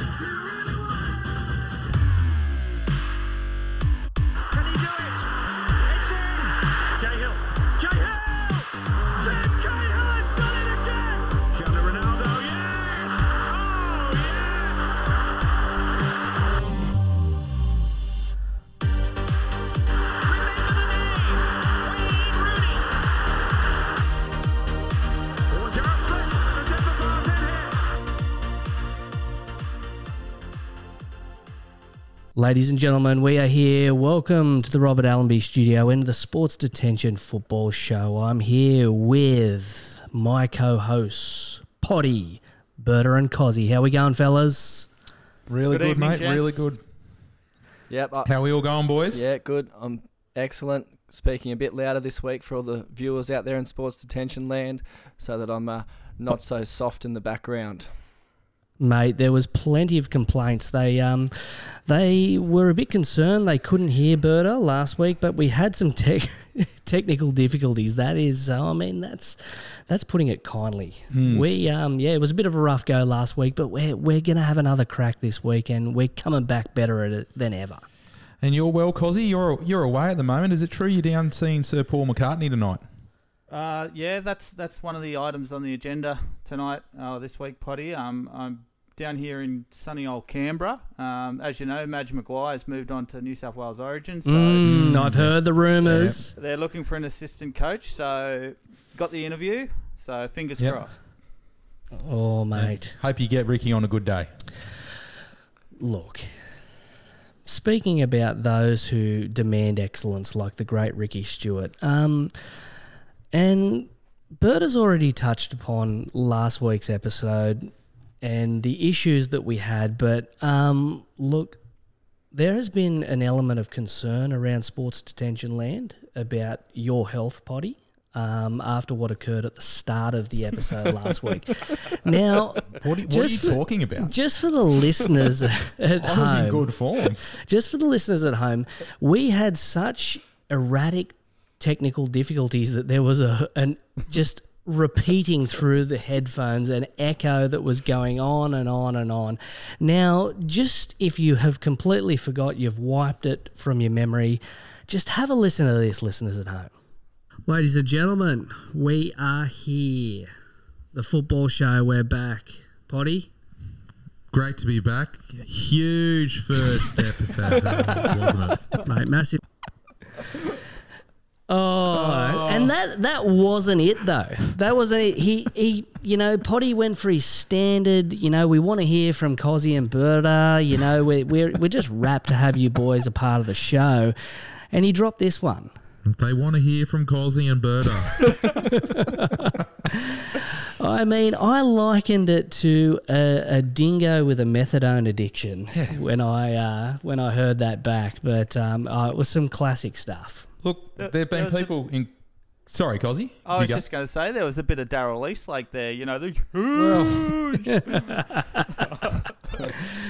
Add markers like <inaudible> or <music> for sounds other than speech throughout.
Here Ladies and gentlemen, we are here. Welcome to the Robert Allenby studio and the Sports Detention Football Show. I'm here with my co-hosts, Potty, Berta, and Cozzy. How we going, fellas? Really Good good, evening, mate. gents. Really good. Yep. uh, How we all going, boys? yeah, good. I'm excellent. Speaking a bit louder this week for all the viewers out there in sports detention land, so that I'm uh, not so soft in the background. Mate, there was plenty of complaints. They um, they were a bit concerned they couldn't hear Berta last week, but we had some tech <laughs> technical difficulties. That is, I mean, that's that's putting it kindly. We um, yeah, it was a bit of a rough go last week, but we're we're gonna have another crack this week, and we're coming back better at it than ever. And you're well, Cozzy. You're you're away at the moment. Is it true you're down seeing Sir Paul McCartney tonight? Uh, yeah, that's that's one of the items on the agenda tonight, uh, this week, Potty. Um, I'm down here in sunny old Canberra. Um, as you know, Madge Maguire has moved on to New South Wales Origin, so Mm, I've heard the rumours. they're looking for an assistant coach. So got the interview. So fingers Yep. crossed. Oh, mate. Hope you get Ricky on a good day. Look, speaking about those who demand excellence, like the great Ricky Stuart, um, and Bert has already touched upon last week's episode and the issues that we had, but um, look, there has been an element of concern around sports detention land about your health, Potty. Um, after what occurred at the start of the episode <laughs> last week. Now, What, are- what are you for- talking about? just for the listeners <laughs> at I was home, in good form. just for the listeners at home, we had such erratic technical difficulties that there was a an just repeating through the headphones an echo that was going on and on and on. Now, just if you have completely forgot, you've wiped it from your memory, just have a listen to this, listeners at home. Ladies and gentlemen, we are here. The football show, we're back. Potty? Great to be back. Huge first episode, <laughs> wasn't it? mate. Massive. Oh, and that that wasn't it though. That wasn't it. He he, you know, Potty went for his standard. You know, we want to hear from Cozzy and Berta. You know, we're we're we're just rapt to have you boys a part of the show, and he dropped this one. They want to hear from Cosy and Berta. <laughs> I mean, I likened it to a, a dingo with a methadone addiction when I uh, when I heard that back. But um, uh, it was some classic stuff. Look, There- there have been there was a- people in. Sorry, Cozzy. I was go. just going to say there was a bit of Darrell Eastlake there. You know, the huge. <laughs>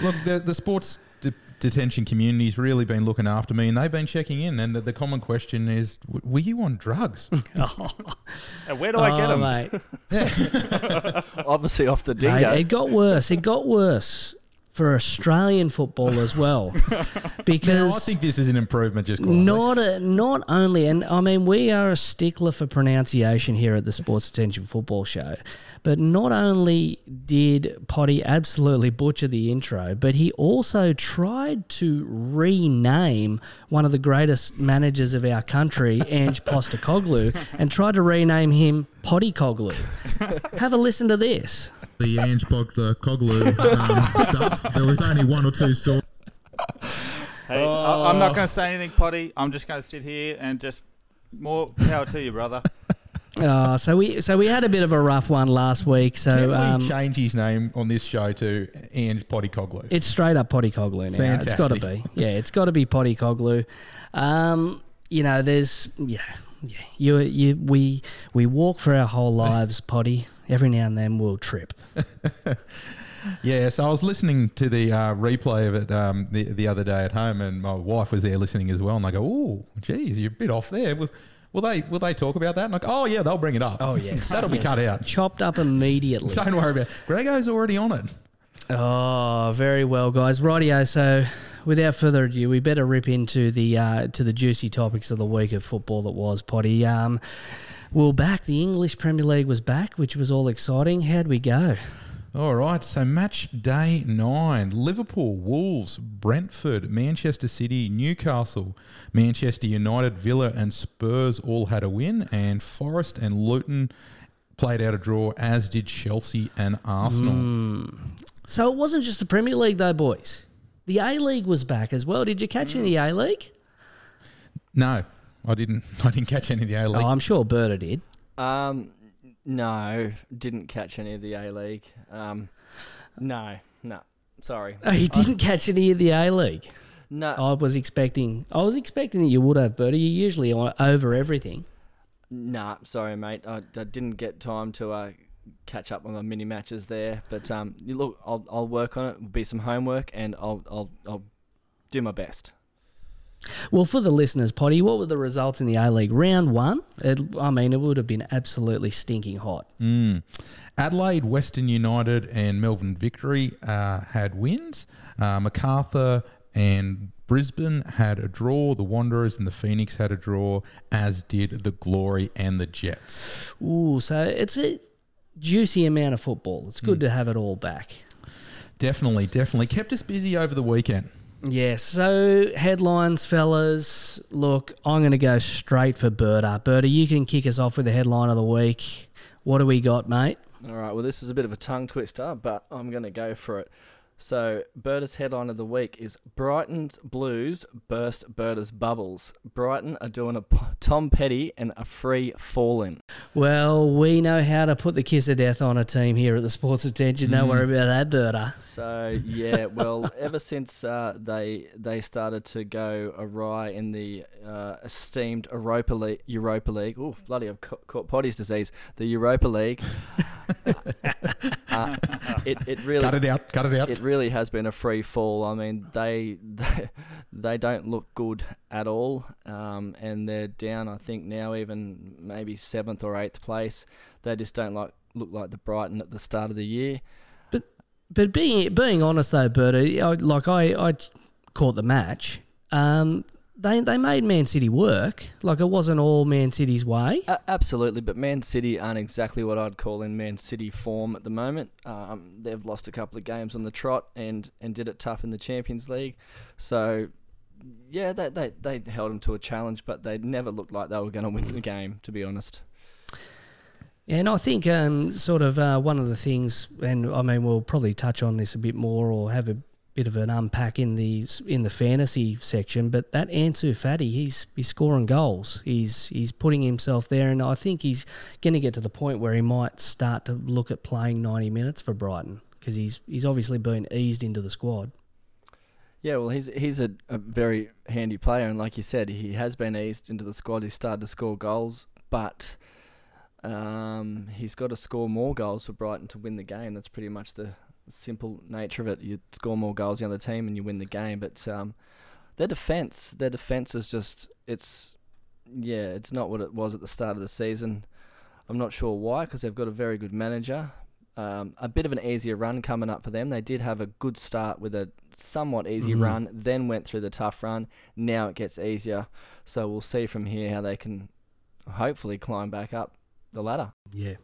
Look, the, the sports de- detention community's really been looking after me, and they've been checking in. And the, the common question is, w- were you on drugs? <laughs> And where do I get oh, him? mate. <laughs> Obviously off the Mate, dingo. it got worse. It got worse for Australian football as well, <laughs> now, because I think this is an improvement. Just quietly. not a, not only, and I mean, we are a stickler for pronunciation here at the Sports Attention Football Show. But not only did Potty absolutely butcher the intro, but he also tried to rename one of the greatest managers of our country, Ange <laughs> Postecoglou, and tried to rename him Potty Coglu. <laughs> Have a listen to this. The Ange Bogda Coglu um, stuff. There was only one or two stories. Hey, I, I'm not going to say anything, Potty. I'm just going to sit here and just more power to you, brother. Uh, <laughs> so we so we had a bit of a rough one last week. So Can So we um, change his name on this show to Ange Potty Coglu? it's straight up Potty Coglu now. It's got to be. Yeah, it's got to be Potty Coglu. Um, you know, there's yeah, yeah. You you we we walk for our whole lives, Potty. Every now and then we'll trip. <laughs> Yeah, so I was listening to the uh, replay of it um, the the other day at home, and my wife was there listening as well. And I go, "Oh, geez, you're a bit off there." Will, will they will they talk about that? And go, "Oh yeah, they'll bring it up. Oh yes, <laughs> that'll be yes. cut out. Chopped up immediately. Don't worry about. it. Grego's already on it. Oh, very well, guys. Rightio. So, without further ado, we better rip into the uh, to the juicy topics of the week of football that was potty. Um, we're back. The English Premier League was back, which was all exciting. How'd we go? All right, so match day nine Liverpool, Wolves, Brentford, Manchester City, Newcastle, Manchester United, Villa, and Spurs all had a win, and Forest and Luton played out a draw, as did Chelsea and Arsenal. Hmm. So it wasn't just the Premier League, though, boys. The A League was back as well. Did you catch any of the A League? No, I didn't. <laughs> I didn't catch any of the A League. Oh, I'm sure Berta did. Um, no, didn't catch any of the A League. Um, no, no, sorry. Oh, you didn't catch any of the A League. No, I was expecting. I was expecting that you would have, Berta. You're usually on over everything. Nah, sorry, mate. I, I didn't get time to uh, catch up on the mini matches there. But um, look, I'll, I'll work on it. It'll be some homework, and I'll I'll, I'll do my best. Well, for the listeners, Potty, what were the results in the A League? Round one, it, I mean, it would have been absolutely stinking hot. Mm. Adelaide, Western United, and Melbourne Victory uh, had wins. Uh, Macarthur and Brisbane had a draw. The Wanderers and the Phoenix had a draw, as did the Glory and the Jets. Ooh, so it's a juicy amount of football. It's good to have it all back. Definitely, definitely kept us busy over the weekend. Yeah, so headlines, fellas. Look, I'm going to go straight for Berta. Berta, you can kick us off with the headline of the week. What do we got, mate? All right. Well, this is a bit of a tongue twister, but I'm going to go for it. So, Berta's headline of the week is Brighton's Blues burst Berta's bubbles. Brighton are doing a Tom Petty and a free fall in. Well, we know how to put the kiss of death on a team here at the Sports Attention. Don't worry about that, Berta. So yeah, well, <laughs> ever since uh, they they started to go awry in the uh, esteemed Europa League, Europa League, oh bloody, I've ca- caught Potty's disease. The Europa League. <laughs> <laughs> uh, it it <laughs> really Cut it out, cut it out. it really has been a free fall. I mean, they they, <laughs> they don't look good at all, um, and they're down. I think now even maybe seventh or eighth place. They just don't like look like the Brighton at the start of the year. But but being being honest though, Bertie, I, like I, I caught the match. Um, they they made Man City work. Like it wasn't all Man City's way. A- absolutely, but Man City aren't exactly what I'd call in Man City form at the moment. Um, they've lost a couple of games on the trot and, and did it tough in the Champions League. So, yeah, they, they, they held them to a challenge, but they never looked like they were going to win the game, to be honest. And I think um, sort of uh, one of the things, and I mean we'll probably touch on this a bit more or have a bit of an unpack in the in the fantasy section. But that Ansu Fati, he's he's scoring goals. He's he's putting himself there, and I think he's going to get to the point where he might start to look at playing ninety minutes for Brighton because he's he's obviously been eased into the squad. Yeah, well, he's he's a, a very handy player, and like you said, he has been eased into the squad. He's started to score goals, but um, he's got to score more goals for Brighton to win the game. That's pretty much the simple nature of it. You score more goals than the other team, and you win the game. But um, their defense, their defense is just it's yeah, it's not what it was at the start of the season. I'm not sure why, because they've got a very good manager. Um, a bit of an easier run coming up for them. They did have a good start with a somewhat easy Mhm. run, then went through the tough run. Now it gets easier. So we'll see from here how they can hopefully climb back up the ladder. Yeah.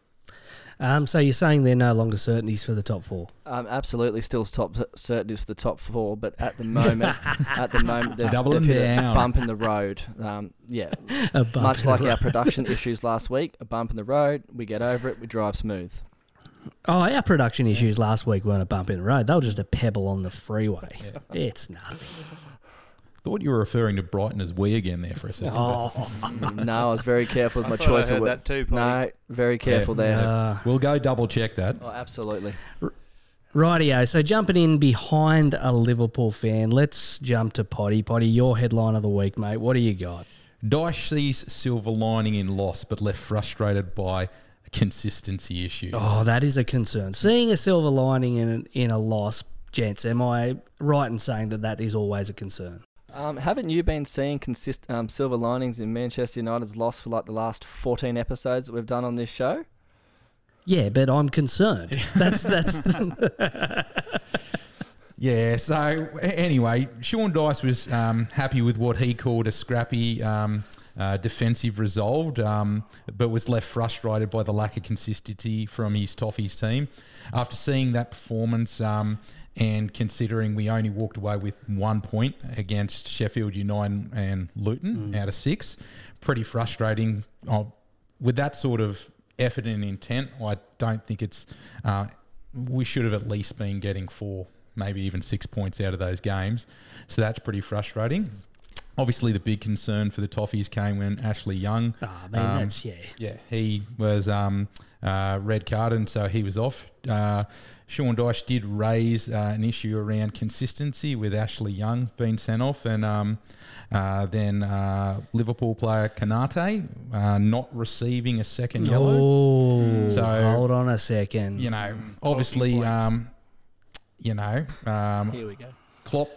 Um, so you're saying they're no longer certainties for the top four? Um, absolutely, still top certainties for the top four, but at the <laughs> moment, at the moment, they've, Double they've them hit a bump in the road. Um, yeah, <laughs> A bump much like our road. production <laughs> issues last week, a bump in the road. We get over it. We drive smooth. Oh, our production issues last week weren't a bump in the road. They were just a pebble on the freeway. It's nothing. Thought you were referring to Brighton as we again there for a second. Oh, <laughs> no, I was very careful with I my choice I of heard wo- that too, Polly. No, very careful Yeah. there. We'll go double check that. Oh, absolutely. rightio. So jumping in behind a Liverpool fan, let's jump to Potty. Potty, your headline of the week, mate. What do you got? Dyche sees silver lining in loss, but left frustrated by consistency issues. Oh, that is a concern. Seeing a silver lining in in a loss, gents. Am I right in saying that that is always a concern? Um, haven't you been seeing consist um, silver linings in Manchester United's loss for like the last 14 episodes that we've done on this show? Yeah, but I'm concerned. <laughs> That's that's. <laughs> Yeah. So anyway, Sean Dyche was um, happy with what he called a scrappy. Um, uh, defensive resolved, um, but was left frustrated by the lack of consistency from his Toffees team. After seeing that performance um, and considering we only walked away with one point against Sheffield United and Luton out of six, pretty frustrating. Oh, with that sort of effort and intent, I don't think it's. Uh, we should have at least been getting four, maybe even six points out of those games. So that's pretty frustrating. Obviously, the big concern for the Toffees came when Ashley Young. Ah, I mean, um, that's yeah. yeah, he was um, uh, red carded, and so he was off. Uh, Sean Dyche did raise uh, an issue around consistency with Ashley Young being sent off, and um, uh, then uh, Liverpool player Konate uh, not receiving a second yellow. Oh, So- hold on a second. You know, obviously, um, you know, um, Here we go. Klopp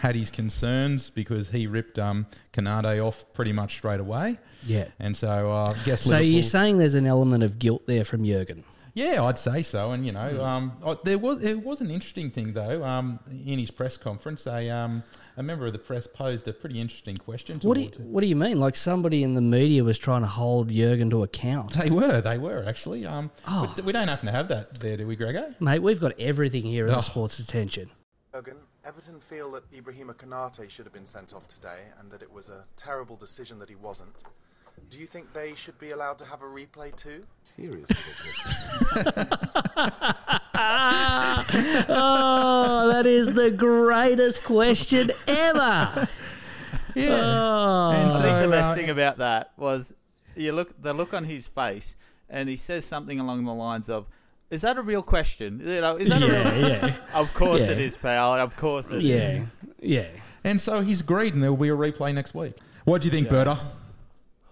had his concerns because he ripped um, Konate off pretty much straight away, Yeah. and so uh, I guess So Liverpool, you're saying there's an element of guilt there from Jurgen? Yeah, I'd say so. And you know, um, oh, there was it was an interesting thing though. Um, in his press conference, a um, a member of the press posed a pretty interesting question. What do you, What do you mean? Like somebody in the media was trying to hold Jurgen to account? They were, they were actually. Um, Oh. but we don't happen to have that there, do we, Grego? Mate, we've got everything here at Oh. the Sports Attention. Jurgen, Everton feel that Ibrahima Konate should have been sent off today and that it was a terrible decision that he wasn't. Do you think they should be allowed to have a replay too? Seriously. <laughs> oh, that is the greatest question ever. Yeah. Oh, And I think the best uh, thing about that was you look the look on his face, and he says something along the lines of, "Is that a real question? You know, is that a real?" yeah, <laughs> Of course it Yeah. is, pal. Of course it is. yeah, yeah. And so he's agreed, and there will be a replay next week. What do you think, Berta?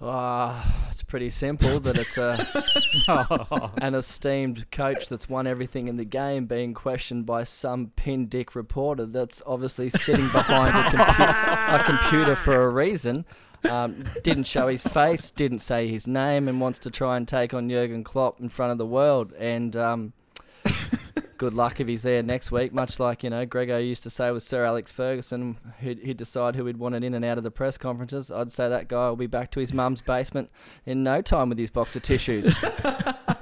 Ah, it's pretty simple that it's a, <laughs> an esteemed coach that's won everything in the game being questioned by some pin dick reporter that's obviously sitting behind a, compu- a computer for a reason. Um, didn't show his face, didn't say his name, and wants to try and take on Jurgen Klopp in front of the world. And um, good luck if he's there next week. Much like you know, Grego used to say with Sir Alex Ferguson, he'd, he'd decide who he'd wanted in and out of the press conferences. I'd say that guy will be back to his mum's basement in no time with his box of tissues. <laughs>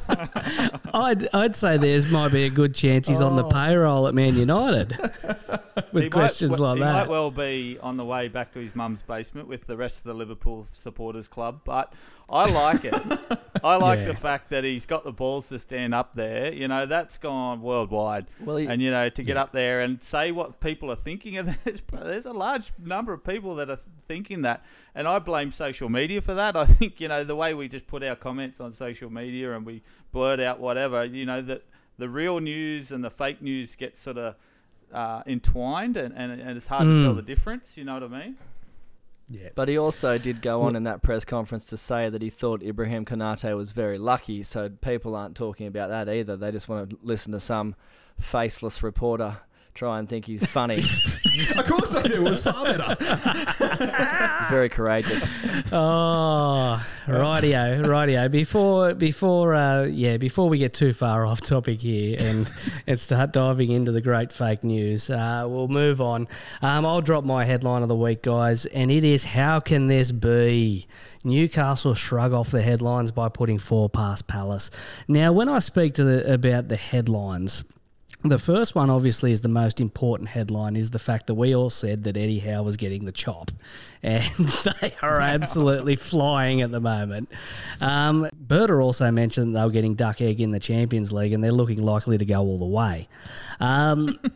<laughs> I'd I'd say there's might be a good chance he's on the oh. payroll at Man United <laughs> with He questions might, like he that. He might well be on the way back to his mum's basement with the rest of the Liverpool supporters club, but I like it. <laughs> I like Yeah. the fact that he's got the balls to stand up there. You know, that's gone worldwide. Well, he- and you know, to get up there and say what people are thinking, and <laughs> there's, there's a large number of people that are thinking that, and I blame social media for that. I think you know the way we just put our comments on social media and we blurt out whatever. You know that the real news and the fake news get sort of uh, entwined, and, and, and it's hard to tell Mm. the difference. You know what I mean? yeah. But he also did go on in that press conference to say that he thought Ibrahim Konate was very lucky. So people aren't talking about that either. They just want to listen to some faceless reporter try and think he's funny. <laughs> of course I do. It was far better. <laughs> very courageous. Oh, rightio, rightio. Before, before, uh, yeah, before we get too far off topic here and <laughs> and start diving into the great fake news, uh, we'll move on. Um, I'll drop my headline of the week, guys, and it is: How can this be? Newcastle shrug off the headlines by putting four past Palace. Now, when I speak to the, about the headlines. The first one, obviously, is the most important headline is the fact that we all said that Eddie Howe was getting the chop. And <laughs> they are absolutely flying at the moment. Um, Berta also mentioned they were getting duck egg in the Champions League and they're looking likely to go all the way. Um, <laughs>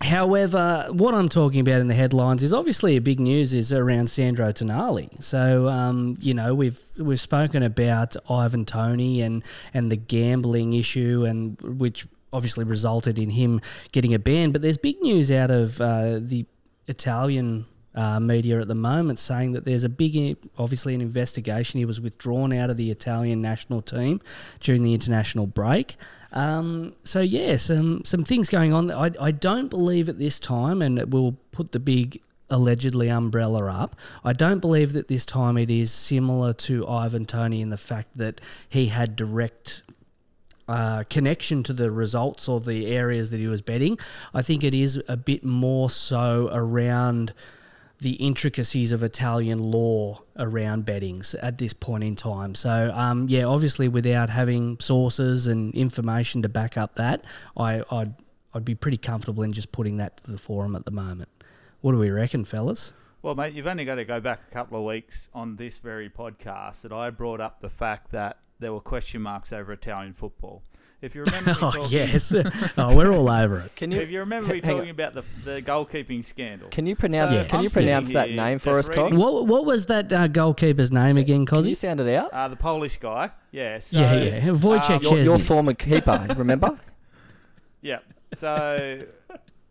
However, what I'm talking about in the headlines is obviously a big news is around Sandro Tonali. So, um, you know, we've we've spoken about Ivan Toney and and the gambling issue, and which obviously resulted in him getting a ban. But there's big news out of uh, the Italian. Uh, media at the moment saying that there's a big, obviously, an investigation. He was withdrawn out of the Italian national team during the international break. Um, so yeah, some some things going on. I I don't believe at this time, and we'll put the big allegedly umbrella up. I don't believe that this time it is similar to Ivan Toney in the fact that he had direct uh, connection to the results or the areas that he was betting. I think it is a bit more so around the intricacies of Italian law around bettings at this point in time. So, um, yeah, obviously, without having sources and information to back up that, I, I'd I'd be pretty comfortable in just putting that to the forum at the moment. What do we reckon, fellas? Well, mate, you've only got to go back a couple of weeks on this very podcast that I brought up the fact that there were question marks over Italian football. If you remember, me <laughs> Oh talking, yes, <laughs> oh we're all over it. Can you If you remember me hang on. talking about the the goalkeeping scandal, Can you pronounce? So, Can you pronounce that name for us, just Cos? What what was that uh, goalkeeper's name again, Can you Cosy? sound it out? uh, the Polish guy, yeah, so, Yeah, yeah, Wojciech um, Your, your former keeper, remember? <laughs> Yeah. So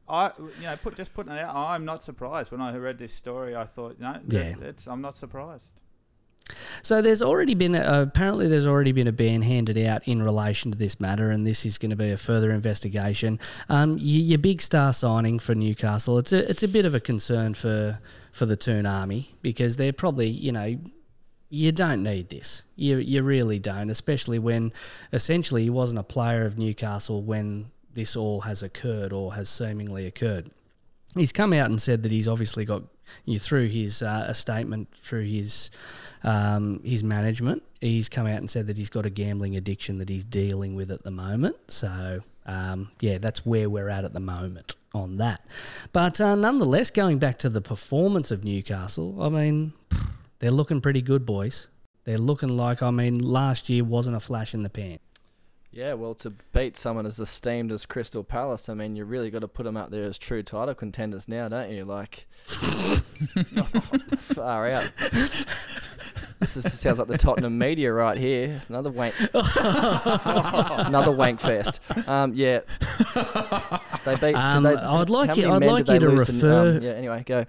I, you know, put just putting it out. I'm not surprised when I read this story. I thought, no, that- Yeah. it's, I'm not surprised. So there's already been a, apparently there's already been a ban handed out in relation to this matter, and this is going to be a further investigation. Um, y- your big star signing for Newcastle, it's a it's a bit of a concern for for the Toon Army because they're probably you know you don't need this. You you really don't, especially when essentially he wasn't a player of Newcastle when this all has occurred or has seemingly occurred. He's come out and said that he's obviously got you through his uh, a statement through his um, his management. He's come out and said that he's got a gambling addiction that he's dealing with at the moment. So um, yeah, that's where we're at at the moment on that. But uh, nonetheless, going back to the performance of Newcastle, I mean, they're looking pretty good, boys. They're looking like I mean, last year wasn't a flash in the pan. Yeah, well, to beat someone as esteemed as Crystal Palace, I mean, you really got to put them up there as true title contenders now, don't you? Like, <laughs> far out. This is, sounds like the Tottenham media right here. Another wank, another wank fest. Um, yeah, they beat. Um, they, I'd like you- I'd like you to refer- um, yeah, anyway, go.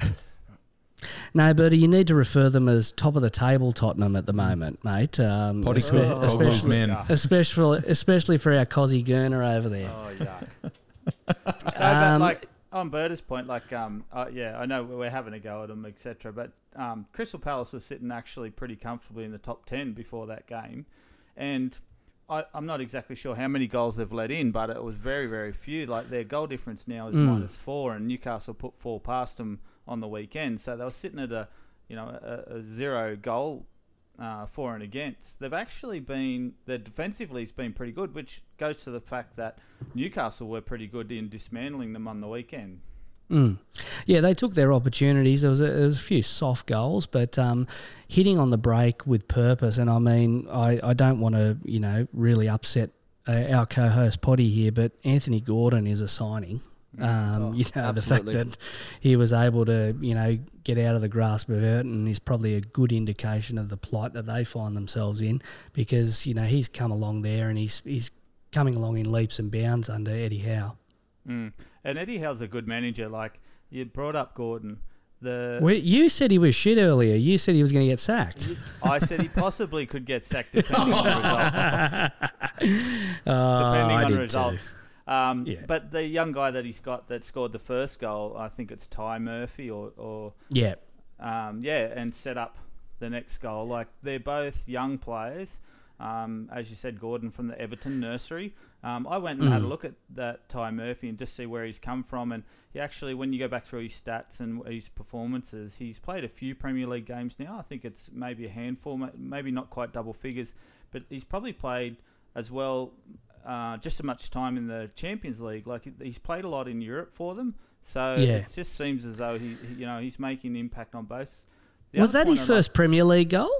No, Bertie, you need to refer them as top of the table Tottenham at the moment, mate. Um, Potty espe- cook, Pogba's especially, men. especially, especially for our Cozzy Gurner over there. Oh yuck. <laughs> no, but Um, like on Berta's point, like um, uh, yeah, I know we're having a go at them, etc. But um, Crystal Palace was sitting actually pretty comfortably in the top ten before that game, and I, I'm not exactly sure how many goals they've let in, but it was very, very few. Like their goal difference now is Mm. minus four, and Newcastle put four past them on the weekend, so they were sitting at a you know a, a zero goal uh, for and against. They've actually been their defensively has been pretty good, which goes to the fact that Newcastle were pretty good in dismantling them on the weekend. Mm. Yeah, they took their opportunities. There was a, there was a few soft goals, but um, hitting on the break with purpose. And I mean, I, I don't want to you know really upset uh, our co-host Potty here, but Anthony Gordon is a signing. Um, Oh, <laughs> you know, the fact that he was able to, you know, get out of the grasp of Everton is probably a good indication of the plight that they find themselves in because, you know, he's come along there and he's he's coming along in leaps and bounds under Eddie Howe. Mm. And Eddie Howe's a good manager. Like you brought up Gordon, the Well, you said he was shit earlier. You said he was going to get sacked. I said he possibly could get sacked depending on <laughs> results. Uh, depending I on did results. Um, Yeah. But the young guy that he's got that scored the first goal, I think it's Ty Murphy or, or. Yeah. um, yeah, and set up the next goal. Like they're both young players. Um, as you said, Gordon from the Everton nursery. Um, I went and had a look at that Ty Murphy and just see where he's come from. And he actually, when you go back through his stats and his performances, he's played a few Premier League games now. I think it's maybe a handful, maybe not quite double figures, but he's probably played as well. Uh, just as much time in the Champions League, like he's played a lot in Europe for them, so Yeah. it just seems as though he, you know, he's making an impact on both. The was that his first Premier League goal?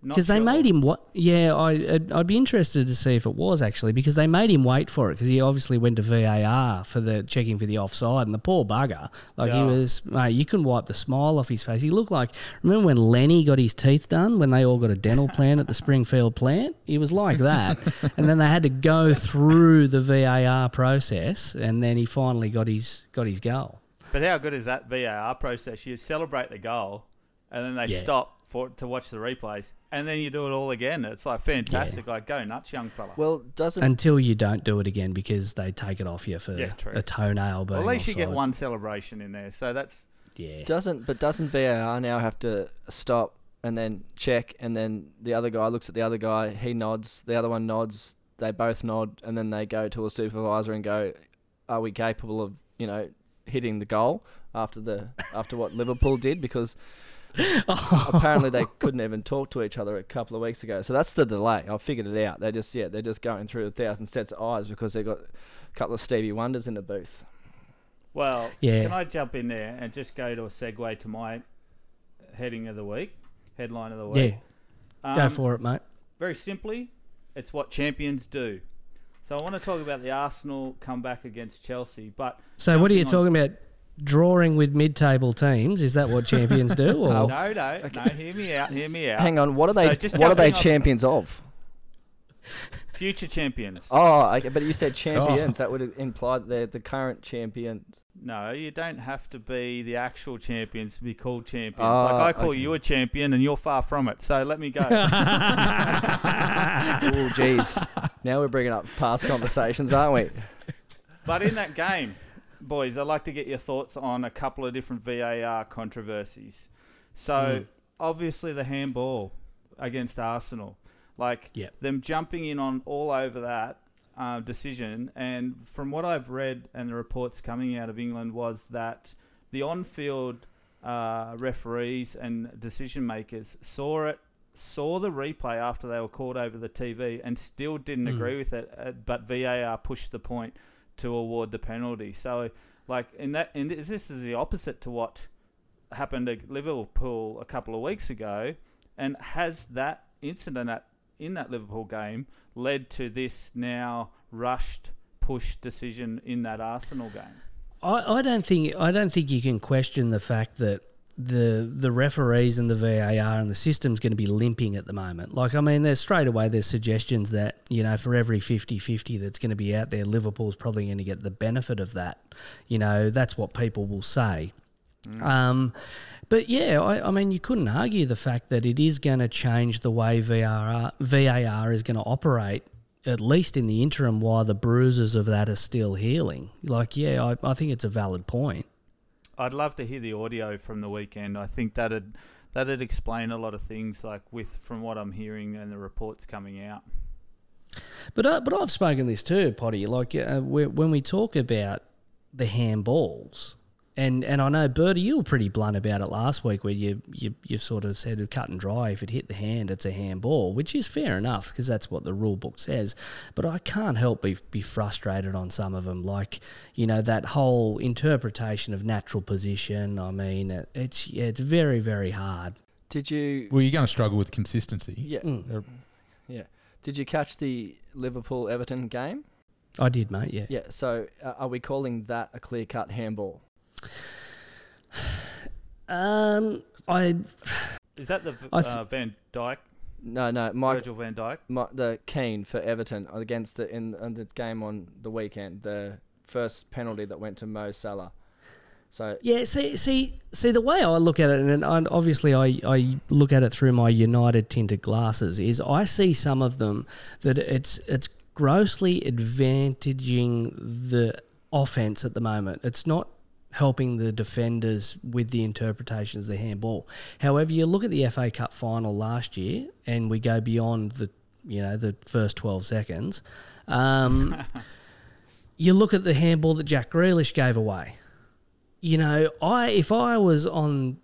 Because they sure. made him what? Yeah, I I'd, I'd be interested to see if it was actually because they made him wait for it because he obviously went to VAR for the checking for the offside and the poor bugger like he was mate you can wipe the smile off his face. He looked like remember when Lenny got his teeth done when they all got a dental plan at the Springfield plant. He was like that, <laughs> and then they had to go through the VAR process and then he finally got his got his goal. But how good is that VAR process? You celebrate the goal, and then they Yeah. stop for to watch the replays, and then you do it all again. It's like fantastic. Like go nuts, young fella. Well, doesn't Until you don't do it again because they take it off you for Yeah, a toenail. Well, being at least you get one celebration in there. So that's Yeah. Doesn't but doesn't VAR now have to stop and then check and then the other guy looks at the other guy, he nods, the other one nods, they both nod, and then they go to a supervisor and go, "Are we capable of you know hitting the goal after the after what Liverpool did?" Because <laughs> apparently they couldn't even talk to each other a couple of weeks ago. So that's the delay. I figured it out. They just yeah they're just going through a thousand sets of eyes because they've got a couple of Stevie Wonders in the booth. Well, Yeah. can I jump in there and just go to a segue to my heading of the week, headline of the week? Yeah, week? go Um, for it, mate. Very simply, it's what champions do. So I want to talk about the Arsenal comeback against Chelsea, but So, what are you jumping on- talking about? Drawing with mid-table teams? Is that what champions do? <laughs> Or no, no, no. Hear me out. Hear me out. Hang on, what are they? just what are they jumping off- champions of? Future champions. Oh, okay, but you said <laughs> champions. Oh. That would imply that they're the current champions. No, you don't have to be the actual champions to be called champions. Oh, like I ah, call okay. you a champion, and you're far from it. So let me go. <laughs> Oh, jeez. now we're bringing up past conversations, aren't we? But in that game, boys, I'd like to get your thoughts on a couple of different VAR controversies. So, obviously, the handball against Arsenal, like Yep. them jumping in on all over that uh, decision. And from what I've read and the reports coming out of England, was that the on field uh, referees and decision makers saw it. Saw the replay after they were called over the TV and still didn't agree with it, uh, but VAR pushed the point to award the penalty. So, like in that, this, this is the opposite to what happened at Liverpool a couple of weeks ago, and has that incident at, in that Liverpool game led to this now rushed push decision in that Arsenal game? I, I don't think I don't think you can question the fact that the the referees and the VAR and the system's going to be limping at the moment. Like I mean, there's straight away there's suggestions that you know for every 50-50 that's going to be out there, Liverpool's probably going to get the benefit of that. You know, that's what people will say. Um, but yeah, I, I mean, you couldn't argue the fact that it is going to change the way VAR, VAR is going to operate, at least in the interim, while the bruises of that are still healing. Like, yeah, I, I think it's a valid point. I'd love to hear the audio from the weekend. I think that'd that'd explain a lot of things, like with from what I'm hearing and the reports coming out. But uh, but I've spoken this too, Potty. Like uh, when we talk about the handballs, and and I know Bertie, you were pretty blunt about it last week, where you you you sort of said cut and dry. If it hit the hand, it's a handball, which is fair enough because that's what the rule book says. But I can't help be be frustrated on some of them, like you know that whole interpretation of natural position. I mean, it, it's yeah, it's very very hard. Did you? Well, you're going to struggle with consistency. Yeah, Mm. yeah. Did you catch the Liverpool Everton game? I did, mate. Yeah. Yeah. So uh, are we calling that a clear cut handball? Um, I Is that the I th- uh, Van Dijk, No, no. Mike, Virgil Van Dijk? Mi- the Keane for Everton against the in, in the game on the weekend, the first penalty that went to Mo Salah. So Yeah, see, see, see. The way I look at it, and I, obviously I, I look at it through my United tinted glasses, is I see some of them that it's it's grossly advantaging the offense at the moment. It's not helping the defenders with the interpretations of the handball. However, you look at the FA Cup final last year, and we go beyond the you know the first twelve seconds. Um, <laughs> you look at the handball that Jack Grealish gave away you know, I if I was on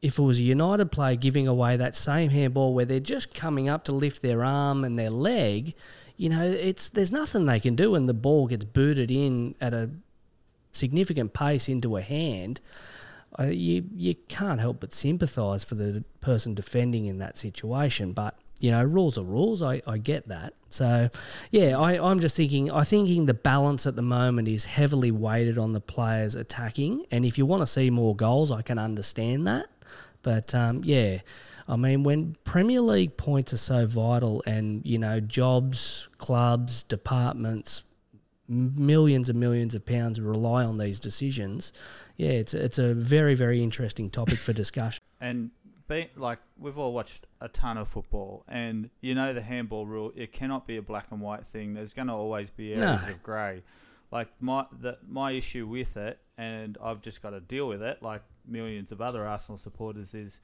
if it was a United player giving away that same handball where they're just coming up to lift their arm and their leg, you know, it's there's nothing they can do and the ball gets booted in at a significant pace into a hand. Uh, you you can't help but sympathise for the person defending in that situation, but you know, rules are rules. I, I get that. So, yeah, I, I'm just thinking, I thinking the balance at the moment is heavily weighted on the players attacking. And if you want to see more goals, I can understand that. But, um, yeah, I mean, when Premier League points are so vital and, you know, jobs, clubs, departments, millions and millions of pounds rely on these decisions, yeah, it's, it's a very, very interesting topic for discussion. <laughs> And be, like we've all watched a ton of football, and you know the handball rule. It cannot be a black and white thing. There's going to always be areas No. of grey. Like my the, my issue with it, and I've just got to deal with it, like millions of other Arsenal supporters, is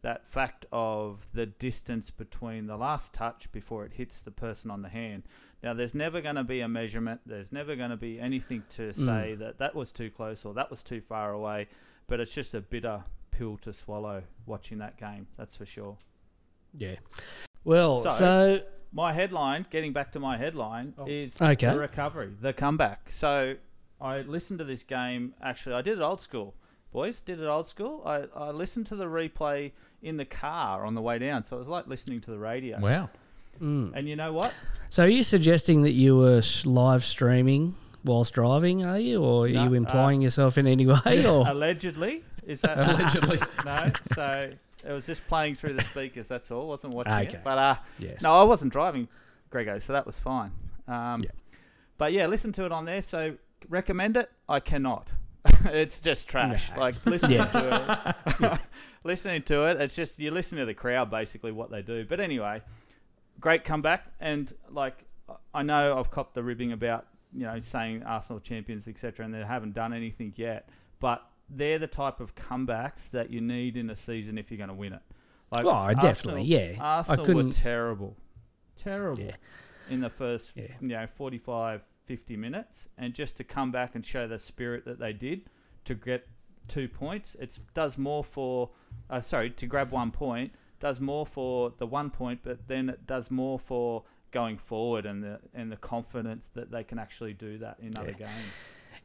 that fact of the distance between the last touch before it hits the person on the hand. Now, there's never going to be a measurement. There's never going to be anything to mm. say that that was too close or that was too far away. But it's just a bitter pill to swallow watching that game. That's for sure. Yeah. Well, So- so, My headline, getting back to my headline, oh, is Okay. the recovery, the comeback. So I listened to this game. Actually, I did it old school, boys. Did it old school. I, I listened to the replay in the car on the way down. So it was like listening to the radio. Wow. And you know what? so are you suggesting that you were live streaming whilst driving? Are you, or are No, you uh, implying yourself in any way? <laughs> Or Allegedly, is that <laughs> Allegedly. no? So it was just playing through the speakers. That's all. wasn't watching Okay. it. But uh, yes. No, I wasn't driving, Grego, so that was fine. Um, Yeah. But yeah, listen to it on there. So recommend it? I cannot. <laughs> it's just trash. No. Like listening Yes. to it, listening to it, it's just you listen to the crowd basically what they do. But anyway, great comeback, and like I know I've copped the ribbing about you know saying Arsenal champions etc. and they haven't done anything yet, but they're the type of comebacks that you need in a season if you're going to win it. Like Oh, definitely, yeah. I Arsenal were couldn't- terrible, terrible Yeah. in the first Yeah. you know 45 50 minutes and just to come back and show the spirit that they did to get two points it does more for uh, sorry to grab one point does more for the one point but then it does more for going forward and the and the confidence that they can actually do that in other games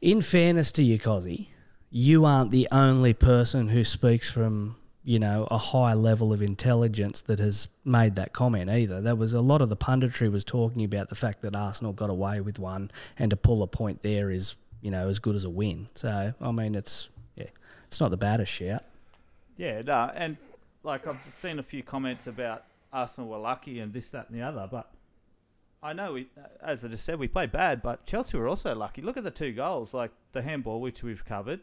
in fairness to you, Cozzy, you aren't the only person who speaks from you know a high level of intelligence that has made that comment either. There was a lot of the punditry was talking about the fact that Arsenal got away with one, and to pull a point there is you know as good as a win. So I mean, it's yeah, it's not the baddest shout. Yeah, no, and like I've seen a few comments about Arsenal were lucky and this, that, and the other, but I know we, uh, as I just said, we played bad, but Chelsea were also lucky. Look at the two goals, like the handball, which we've covered,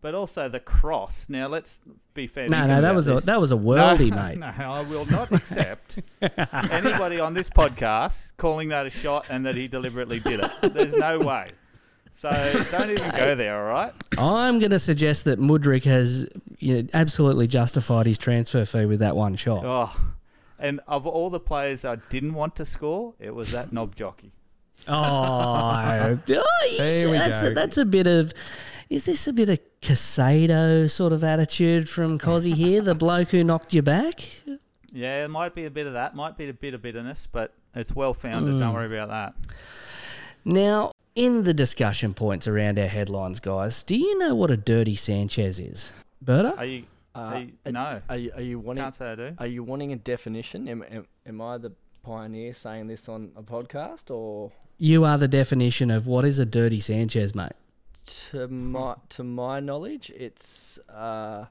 but also the cross. Now let's be fair. No, no, that was a this. that was a worldie, <laughs> no, mate. No, I will not accept <laughs> anybody on this podcast calling that a shot and that he deliberately did it. There's no way. So don't even go there, all right? I'm going to suggest that Mudryk has you know, absolutely justified his transfer fee with that one shot. Oh, and of all the players I didn't want to score, it was that knob jockey. Oh, <laughs> There we that's, go. A, that's a bit of. Is this a bit of Casado sort of attitude from Cozzy here, the bloke who knocked you back? Yeah, it might be a bit of that, might be a bit of bitterness, but it's well founded. Don't hmm. worry about that. Now, in the discussion points around our headlines, guys, do you know what a dirty Sanchez is? Berta? Are you? Uh, are you are- no, Are you, are you wanting? can't say I do. Are you wanting a definition? Am, am, am I the pioneer saying this on a podcast, or You are the definition of what is a dirty Sanchez, mate. to my to my knowledge, it's uh,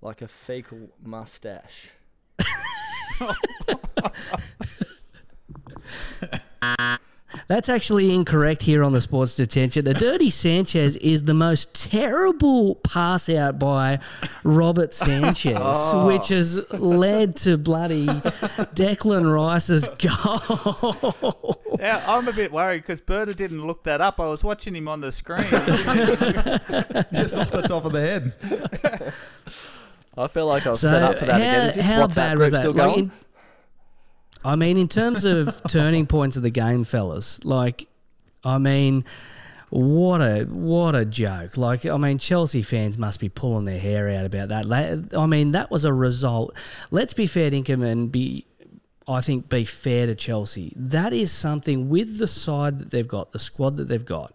like a fecal mustache. <laughs> <laughs> <laughs> That's actually incorrect here on the Sports Detention. A dirty Sanchez is the most terrible pass out by Robert Sanchez, Oh. which has led to bloody Declan Rice's goal. Yeah, I'm a bit worried because Berta didn't look that up. I was watching him on the screen. <laughs> Just off the top of the head. <laughs> I feel like I was So set up for that again. Is this how WhatsApp bad was that? still Like, going? in- I mean, in terms of <laughs> turning points of the game, fellas, like, I mean, what a what a joke! Like, I mean, Chelsea fans must be pulling their hair out about that. I mean, that was a result. Let's be fair, Dinkum, and be. I think be fair to Chelsea. That is something with the side that they've got, the squad that they've got.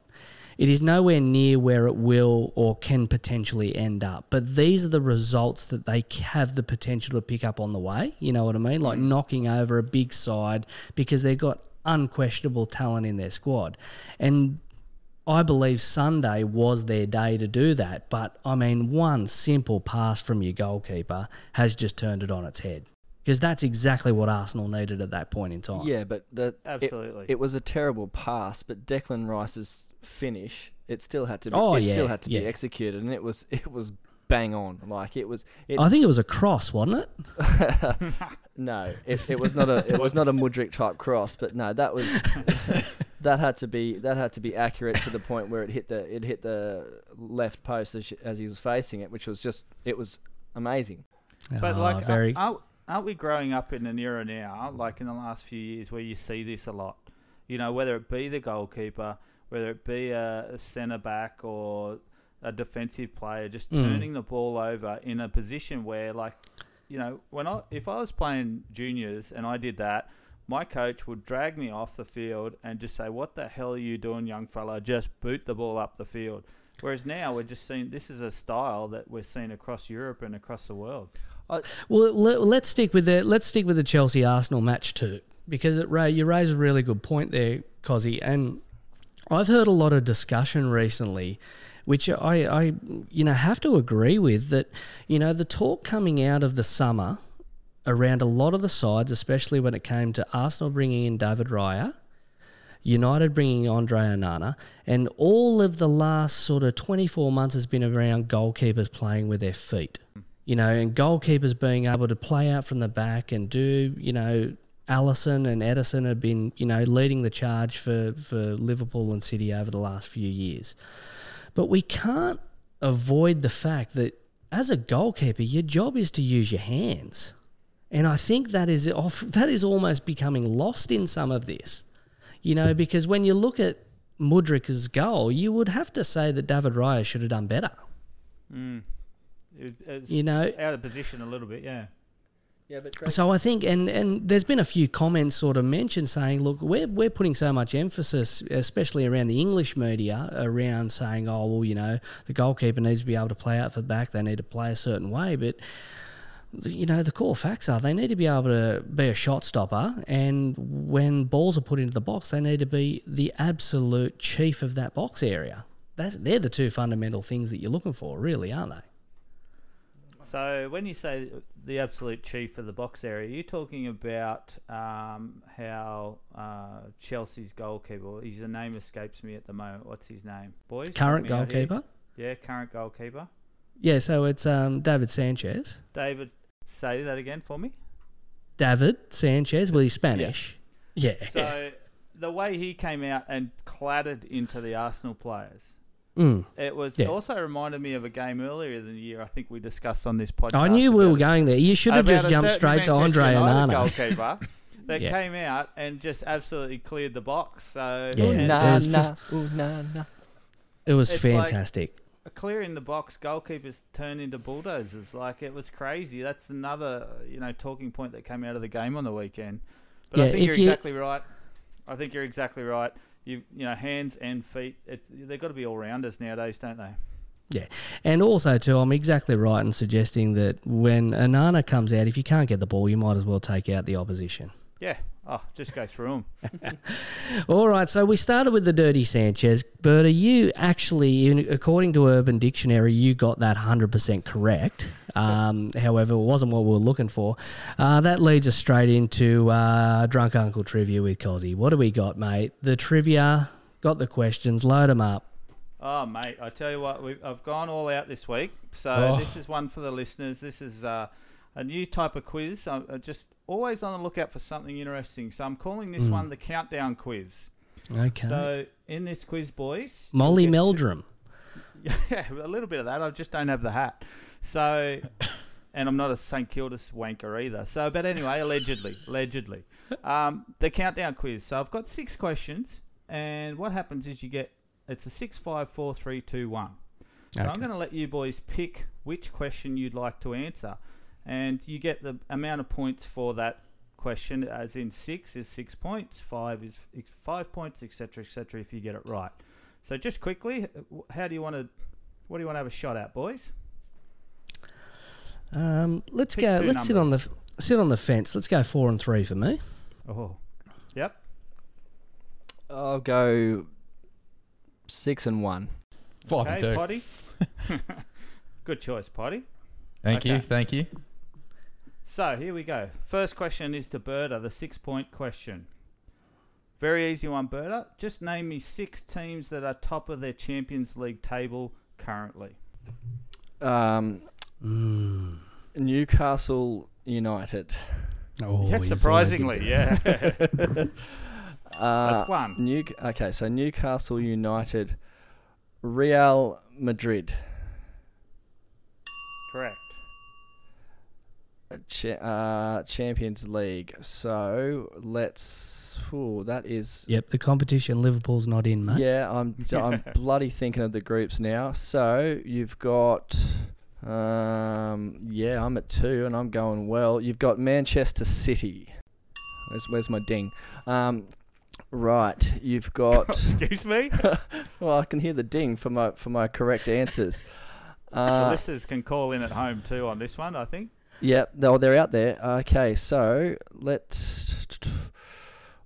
It is nowhere near where it will or can potentially end up. But these are the results that they have the potential to pick up on the way. You know what I mean? Like mm. knocking over a big side because they've got unquestionable talent in their squad. And I believe Sunday was their day to do that. But I mean, one simple pass from your goalkeeper has just turned it on its head. Because that's exactly what Arsenal needed at that point in time. Yeah, but the, Absolutely. it, was a terrible pass. But Declan Rice's finish, it still had to be. Oh, it yeah, still had to yeah. be executed, and it was it was bang on. Like it was. It, I think it was a cross, wasn't it? <laughs> no, it, it was not a it was not a Mudryk type cross. But no, that was <laughs> that had to be that had to be accurate to the point where it hit the it hit the left post as, as he was facing it, which was just it was amazing. But Ah, like, very. aren't, aren't we growing up in an era now, like in the last few years, where you see this a lot? You know, whether it be the goalkeeper, whether it be a, a centre back or a defensive player, just Mm. turning the ball over in a position where, like, you know, when I if I was playing juniors and I did that, my coach would drag me off the field and just say, "What the hell are you doing, young fella? Just boot the ball up the field." Whereas now we're just seeing this is a style that we're seeing across Europe and across the world. Well, let, let's stick with the let's stick with the Chelsea Arsenal match too, because it you raise a really good point there, Cozzy, and I've heard a lot of discussion recently, which I, I you know have to agree with that. You know, the talk coming out of the summer around a lot of the sides, especially when it came to Arsenal bringing in David Raya. United bringing Andre Onana, and all of the last sort of 24 months has been around goalkeepers playing with their feet. You know, and goalkeepers being able to play out from the back and do, you know, Alisson and Ederson have been, you know, leading the charge for, for Liverpool and City over the last few years. But we can't avoid the fact that as a goalkeeper, your job is to use your hands. And I think that is off, that is almost becoming lost in some of this. You know, because when you look at Mudryk's goal, you would have to say that David Raya should have done better. Mm. It, it's You know, out of position a little bit, yeah. yeah, but So I think, and, and there's been a few comments sort of mentioned saying, look, we're, we're putting so much emphasis, especially around the English media, around saying, oh, well, you know, the goalkeeper needs to be able to play out for the back, they need to play a certain way. But, you know, the core facts are they need to be able to be a shot stopper, and when balls are put into the box, they need to be the absolute chief of that box area. That's, they're the two fundamental things that you're looking for, really, aren't they? So when you say the absolute chief of the box area, you're talking about um, how uh, Chelsea's goalkeeper, his name escapes me at the moment. What's his name? Boys? Current me out here. goalkeeper? Yeah, current goalkeeper. Yeah, so it's um, David Sanchez. David, say that again for me. David Sanchez, well, he's Spanish. Yeah. So the way he came out and clattered into the Arsenal players, Mm. it was Yeah. also reminded me of a game earlier in the year. I think we discussed on this podcast. I knew we were going there. You should have just jumped certain straight to Andre United Onana. goalkeeper <laughs> that Yeah. came out and just absolutely cleared the box. So Yeah, and it nah, was nah, ooh, nah, nah. It was It's like- fantastic. clearing the box, goalkeepers turn into bulldozers. Like it was crazy. That's another you know talking point that came out of the game on the weekend. But I think you're you- exactly right. I think you're exactly right. You you know hands and feet. It's, they've got to be all rounders nowadays, don't they? Yeah. And also, too, I'm exactly right in suggesting that when Onana comes out, if you can't get the ball, you might as well take out the opposition. Yeah. Oh, just go through them. <laughs> All right, so we started with the dirty Sanchez. Berta, you actually, in- according to Urban Dictionary, you got that 100% correct. Um, however, it wasn't what we were looking for. Uh, that leads us straight into uh, Drunk Uncle Trivia with Cozzy. What do we got, mate? The trivia, got the questions, load them up. Oh, mate, I tell you what, we've, I've gone all out this week. So Oh. this is one for the listeners. This is uh, a new type of quiz. I'm uh, just always on the lookout for something interesting. So I'm calling this one the countdown quiz. Okay. So in this quiz, boys, Molly get to- Meldrum. <laughs> yeah, a little bit of that. I just don't have the hat. So, and I'm not a St Kilda's wanker either. So, but anyway, allegedly, <laughs> allegedly, um, the countdown quiz. So I've got six questions, and what happens is you get it's a six, five, four, three, two, one. So I'm going to let you boys pick which question you'd like to answer, and you get the amount of points for that question. As in six is six points, five is is five points, etc., etc. If you get it right. So just quickly, how do you want to? What do you want to have a shot at, boys? Um, let's Pick go. Let's sit on the sit on the fence. Let's go four and three for me. Oh, yep. I'll go six and one. Five and two. Potty. <laughs> <laughs> Good choice, Potty. Thank you, thank you. So here we go. First question is to Berta, the six point question. Very easy one, Berta. Just name me six teams that are top of their Champions League table currently. Um, Newcastle United. Oh, yes, surprisingly, yeah. <laughs> <laughs> Uh, That's one. New, okay, so Newcastle United, Real Madrid, Correct. Cha- uh, Champions League. So let's. Ooh, that is. Yep, the competition. Liverpool's not in, mate. Yeah, I'm. <laughs> I'm bloody thinking of the groups now. So you've got. Um, yeah, I'm at two, and I'm going well. You've got Manchester City. Where's, where's my ding? Um, right, you've got. <laughs> Excuse me. <laughs> well, I can hear the ding for my for my correct answers. the Uh, listeners can call in at home too on this one. I think. Yep, no, they're out there. Okay, so let's.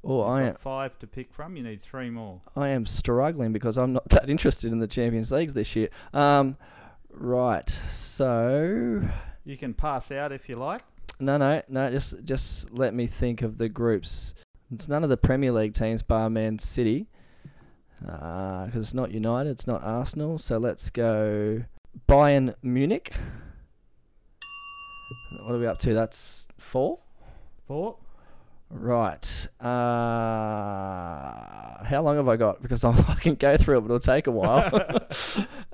Oh, I am five to pick from. You need three more. I am struggling because I'm not <laughs> that interested in the Champions Leagues this year. Um, right, so You can pass out if you like. no, no, no. Just just let me think of the groups. It's none of the Premier League teams, bar Man City, because it's not United, it's not Arsenal. So let's go Bayern Munich. What are we up to? That's four. Four. Right. Uh, how long have I got? Because I'm, I can go through it, but it'll take a while.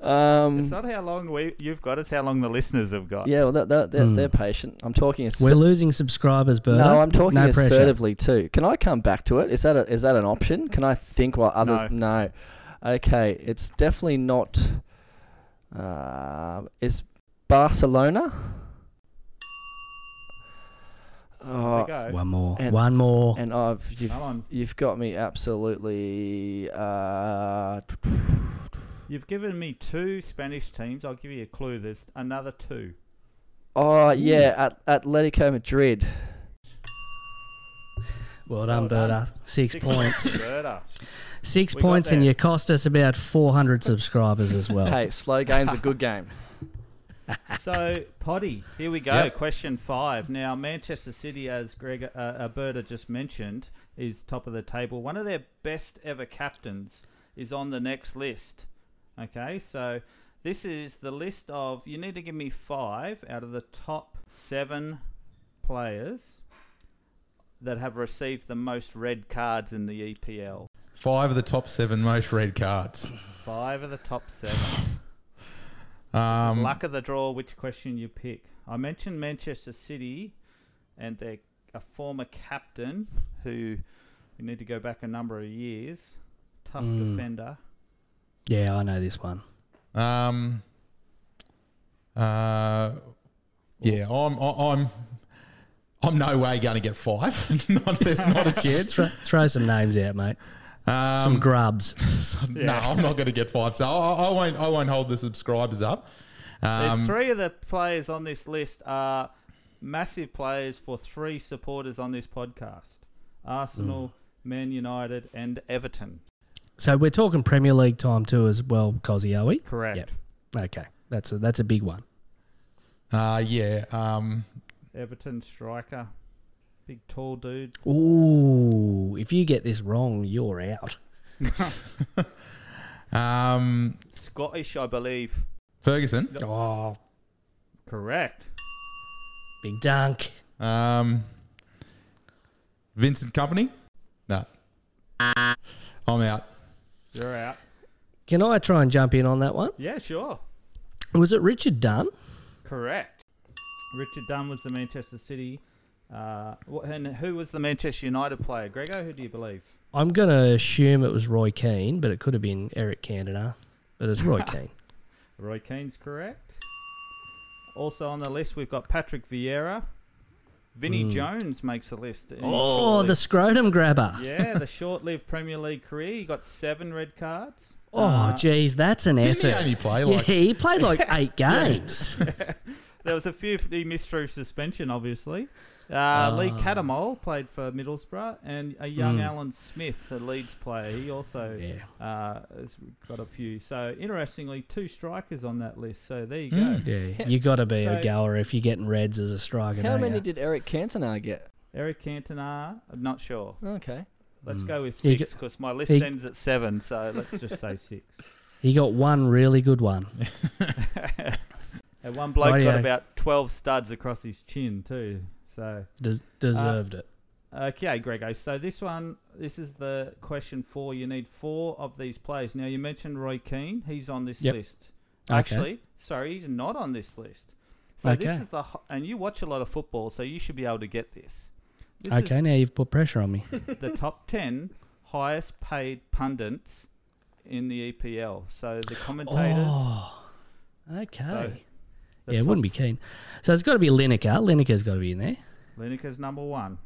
<laughs> um, It's not how long we you've got. It's how long the listeners have got. yeah, well, they're, they're, they're, Hmm. they're patient. I'm talking. Asser- We're losing subscribers, Bert. no, I'm talking no pressure. assertively too. Can I come back to it? Is that a, is that an option? Can I think while others? No. Okay, it's definitely not. Uh, is Barcelona? There Oh, you go. One more. And- One more. and I've you've, Come on. you've got me absolutely. Uh, You've given me two Spanish teams. I'll give you a clue. There's another two. oh yeah, at Atletico Madrid. well done, Well done. Berta. Six, points. Berta. Six We points, and you cost us about 400 subscribers as well. Hey, slow game's a good game. So, Potty, here we go. Yep. Question five. Now, Manchester City, as Greg uh, Alberta just mentioned, is top of the table. One of their best ever captains is on the next list. Okay, so this is the list of. You need to give me five out of the top seven players that have received the most red cards in the EPL. Five of the top seven most red cards. Five of the top seven. <laughs> This is Um, luck of the draw. Which question you pick? I mentioned Manchester City, and their a former captain who we need to go back a number of years. Tough Mm. defender. Yeah, I know this one. um, uh, yeah, I'm, I'm, I'm no way going to get five. <laughs> not, there's not a <laughs> chance. Throw, throw some names out, mate. Um, <laughs> Some grubs. No, I'm not going to get five. So I, I won't. I won't hold the subscribers up. There's Um, three of the players on this list are massive players for three supporters on this podcast: Arsenal, Man United, and Everton. So we're talking Premier League time too as well, Cozzy, are we? Correct. Yep. Okay, that's a that's a big one. uh, yeah. Um, Everton striker, big tall dude. Ooh, if you get this wrong, you're out. <laughs> um, Scottish, I believe. Ferguson. Oh, Correct. big dunk. Um, Vincent Kompany. No. I'm out. You're out. Can I try and jump in on that one? Yeah, sure. Was it Richard Dunne? Correct. Richard Dunne was the Manchester City. Uh, and who was the Manchester United player? Grego, who do you believe? I'm going to assume it was Roy Keane, but it could have been Eric Cantona. But it's Roy <laughs> Keane. Roy Keane's correct. Also on the list, we've got Patrick Vieira. Vinnie Jones makes the list. Oh, short- the scrotum grabber. yeah, the <laughs> short-lived Premier League career. He got seven red cards. Oh, Uh, geez, that's an Didn't he effort. only play yeah, he played like <laughs> eight games. There was a few he missed through suspension, obviously. Uh, Lee Ah. Cattermole played for Middlesbrough, and a young Mm. Alan Smith, a Leeds player. He also yeah. uh, has got a few. So interestingly, two strikers on that list. So there you go. Mm. Yeah, you got to be So- a goer if you're getting reds as a striker. How many ya? did Eric Cantona get? Eric Cantona, I'm not sure. Okay. Let's go with six because my list he- ends at seven. So let's just say <laughs> six. He got one really good one. <laughs> And one bloke got about twelve studs across his chin too. So Des- deserved it. Uh, okay, Grego. So this one, this is the question four. You need four of these players. Now you mentioned Roy Keane. He's on this Yep. list. Okay. Actually, sorry, he's not on this list. So Okay. this is the and you watch a lot of football, so you should be able to get this. This okay, now you've put pressure on me. <laughs> the top ten highest paid pundits in the EPL. So the commentators. Oh, okay. So yeah, top- wouldn't be keen. So it's got to be Lineker. Lineker's got to be in there. Lineker's number one.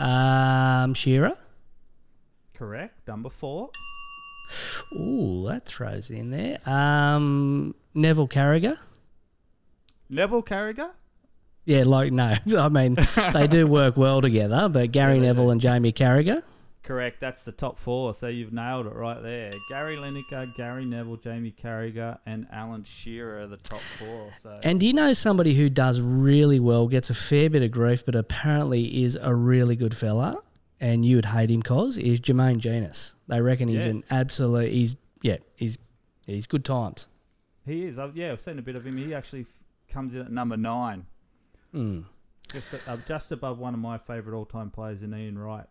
Um, Shearer. Correct. Number four. Ooh, that throws it in there. Um, Neville Carragher. Neville Carragher. Yeah, like no, <laughs> I mean they do work well together. But Gary Yeah, Neville do. and Jamie Carragher. Correct. That's the top four. So you've nailed it right there. Gary Lineker, Gary Neville, Jamie Carragher, and Alan Shearer are the top four. So And do you know somebody who does really well, gets a fair bit of grief, but apparently is a really good fella, and you would hate him cause is Jermaine Jenas. They reckon he's Yeah. an absolute. He's yeah, he's he's good times. he is. I've, yeah, I've seen a bit of him. He actually f- comes in at number nine, Mm. just a, uh, just above one of my favourite all-time players in Ian Wright.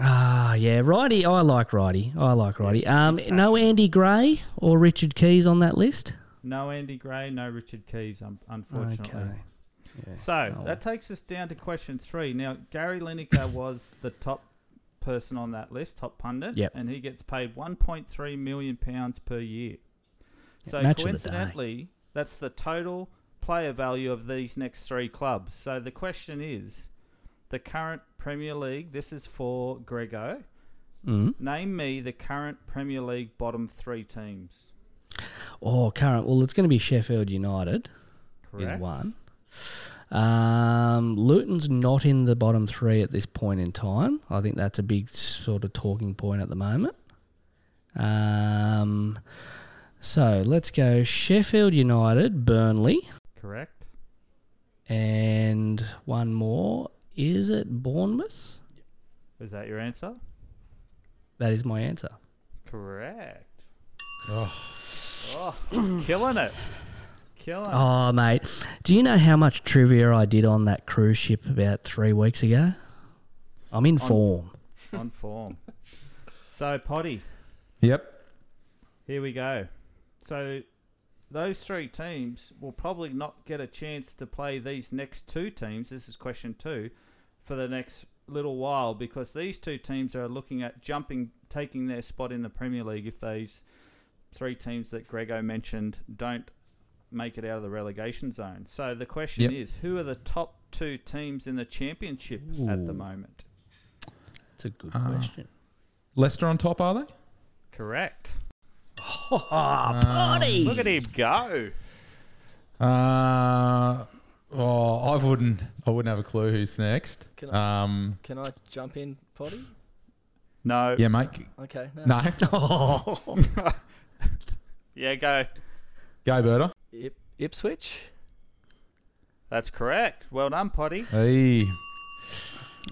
Ah, yeah, Righty. I like Righty. I like Righty. Um, he's no Andy Gray or Richard Keys on that list. No Andy Gray, no Richard Keys, um, unfortunately. Okay. Yeah. So Oh, that takes us down to question three. Now, Gary Lineker <laughs> was the top person on that list, top pundit, Yep. and he gets paid 1.3 million pounds per year. So Match of the coincidentally, that's the total player value of these next three clubs. So the question is, the current Premier League. This is for Grego. Mm. Name me the current Premier League bottom three teams. Oh, current. Well, it's going to be Sheffield United. Correct. is one. Um, Luton's not in the bottom three at this point in time. I think that's a big sort of talking point at the moment. Um, so let's go Sheffield United, Burnley, Correct. and one more. Is it Bournemouth? Is that your answer? That is my answer. Correct. Oh, Oh, killing it. Killing it. Oh, mate. Do you know how much trivia I did on that cruise ship about three weeks ago? I'm in form. On form. So, Potty, yep. here we go. So, those three teams will probably not get a chance to play these next two teams. This is question two for the next little while because these two teams are looking at jumping, taking their spot in the Premier League if those three teams that Grego mentioned don't make it out of the relegation zone. So the question Yep. is, who are the top two teams in the championship at the moment? It's a good Ah. question. Leicester on top, are they? Correct. <laughs> Oh, Potty! Look at him go. Uh, oh, I wouldn't. I wouldn't have a clue who's next. Can I- Um, Can I jump in, Potty? No. yeah, mate. Okay. No. No, Oh. <laughs> <laughs> Yeah, go. go Berta. Ip- Ipswich. That's correct. Well done, Potty. Hey,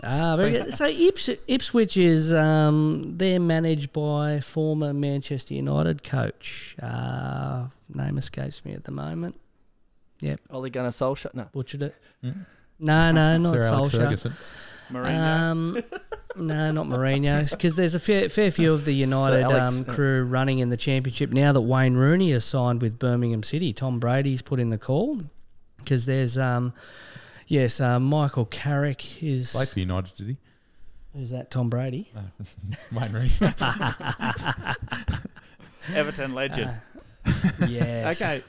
Ah, very good. So Ips- Ipswich is um, they're managed by former Manchester United coach. Uh, name escapes me at the moment. Ole Gunnar Solskjaer. No. Butchered it. Mm. No, no, <laughs> not Sir Alex Solskjaer. Ferguson. Mourinho. Um, <laughs> no, not Mourinho, because there's a fair, fair few of the United Alex- um, crew running in the championship now that Wayne Rooney has signed with Birmingham City. Tom Brady's put in the call because there's um, yes, uh, Michael Carrick is Played for United, did he? who's that? Tom Brady. <laughs> Wayne Rooney. Everton legend. Yes. Okay.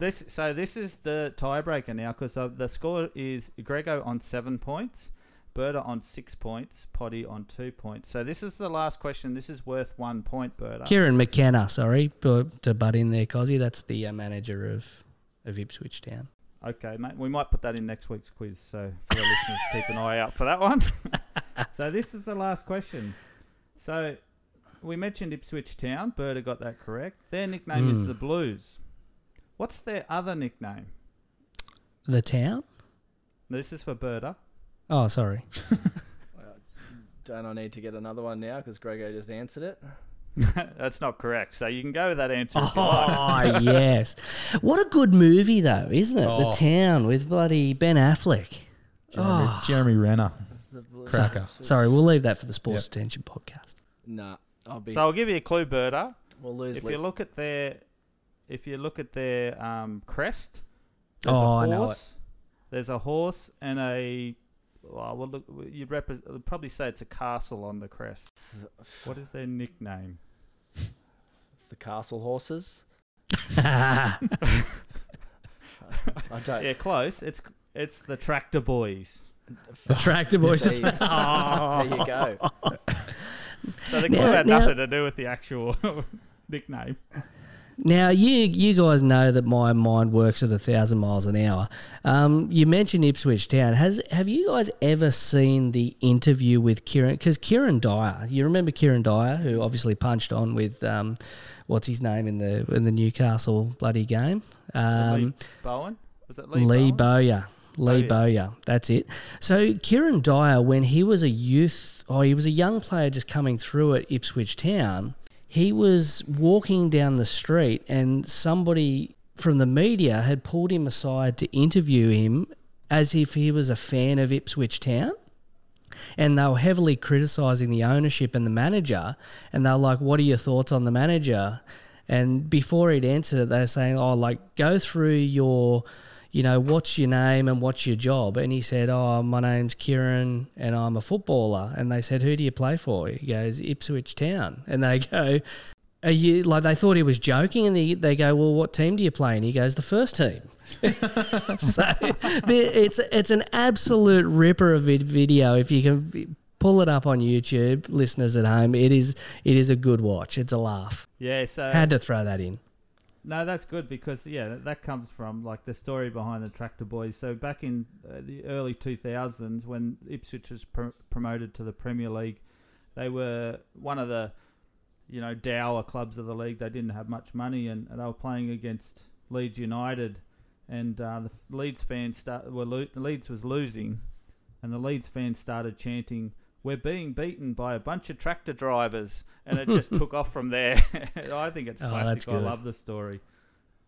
This so this is the tiebreaker now because the score is Grego on seven points, Berta on six points, Potty on two points. So this is the last question. This is worth one point, Berta. Kieran McKenna, sorry, to butt in there, Cozzy. That's the uh, manager of, of Ipswich Town. Okay, mate. We might put that in next week's quiz, so for the listeners, keep an eye out for that one. <laughs> so this is the last question. So we mentioned Ipswich Town. Berta got that correct. Their nickname is Mm. the Blues. What's their other nickname? The town? This is for Berta. Oh, sorry. <laughs> Don't I need to get another one now because Grego just answered it? <laughs> That's not correct. So you can go with that answer if you like. Oh, yes. What a good movie, though, isn't it? Oh. The Town with bloody Ben Affleck. Jeremy, Oh. Jeremy Renner. The Blues. Cracker. Sorry, we'll leave that for the Sports Detention podcast. Nah, I'll be. So I'll give you a clue, Berta. we'll lose. If you look at their, if you look at their um, crest, There's Oh, a I know horse. There's a horse and a. Well, well look, you'd repre- would probably say it's a castle on the crest. What is their nickname? The castle horses. <laughs> I don't. Yeah, close. It's it's the Tractor Boys. the tractor boys. There you, Oh. there you go. So the clue Now- had now- nothing to do with the actual <laughs> nickname. Now you you guys know that my mind works at a thousand miles an hour. Um, you mentioned Ipswich Town. Has have you guys ever seen the interview with Kieran? Because Kieran Dyer, you remember Kieran Dyer, who obviously punched on with um, what's his name in the in the Newcastle bloody game. Um, Lee Bowen was it Lee? Lee? Bowyer. Lee Bowyer. Bowyer. That's it. So Kieran Dyer, when he was a youth, oh, he was a young player just coming through at Ipswich Town. He was walking down the street, and somebody from the media had pulled him aside to interview him as if he was a fan of Ipswich Town. And they were heavily criticising the ownership and the manager. And they were like, What are your thoughts on the manager? And before he'd answered it, they were saying, Oh, like, go through your, you know, what's your name and what's your job? And he said, Oh, my name's Kieran and I'm a footballer. And they said, Who do you play for? He goes, Ipswich Town. And they <laughs> go, Are you like they thought he was joking, and they, they go, "Well, what team do you play?" And he goes, "The first team." <laughs> so the- it's it's an absolute ripper of vid- video. If you can pull it up on YouTube, listeners at home, it is it is a good watch. It's a laugh. Yeah, so Had to throw that in. No, that's good because yeah, that, that comes from like the story behind the Tractor Boys. So back in uh, the early 2000s, when Ipswich was pr- promoted to the Premier League, they were one of the you know dour clubs of the league. They didn't have much money, and, and they were playing against Leeds United, and uh, the Leeds fans start were lo- Leeds was losing, and the Leeds fans started chanting. We're being beaten by a bunch of tractor drivers, and it just <laughs> took off from there. <laughs> I think it's Oh, classic. I love the story.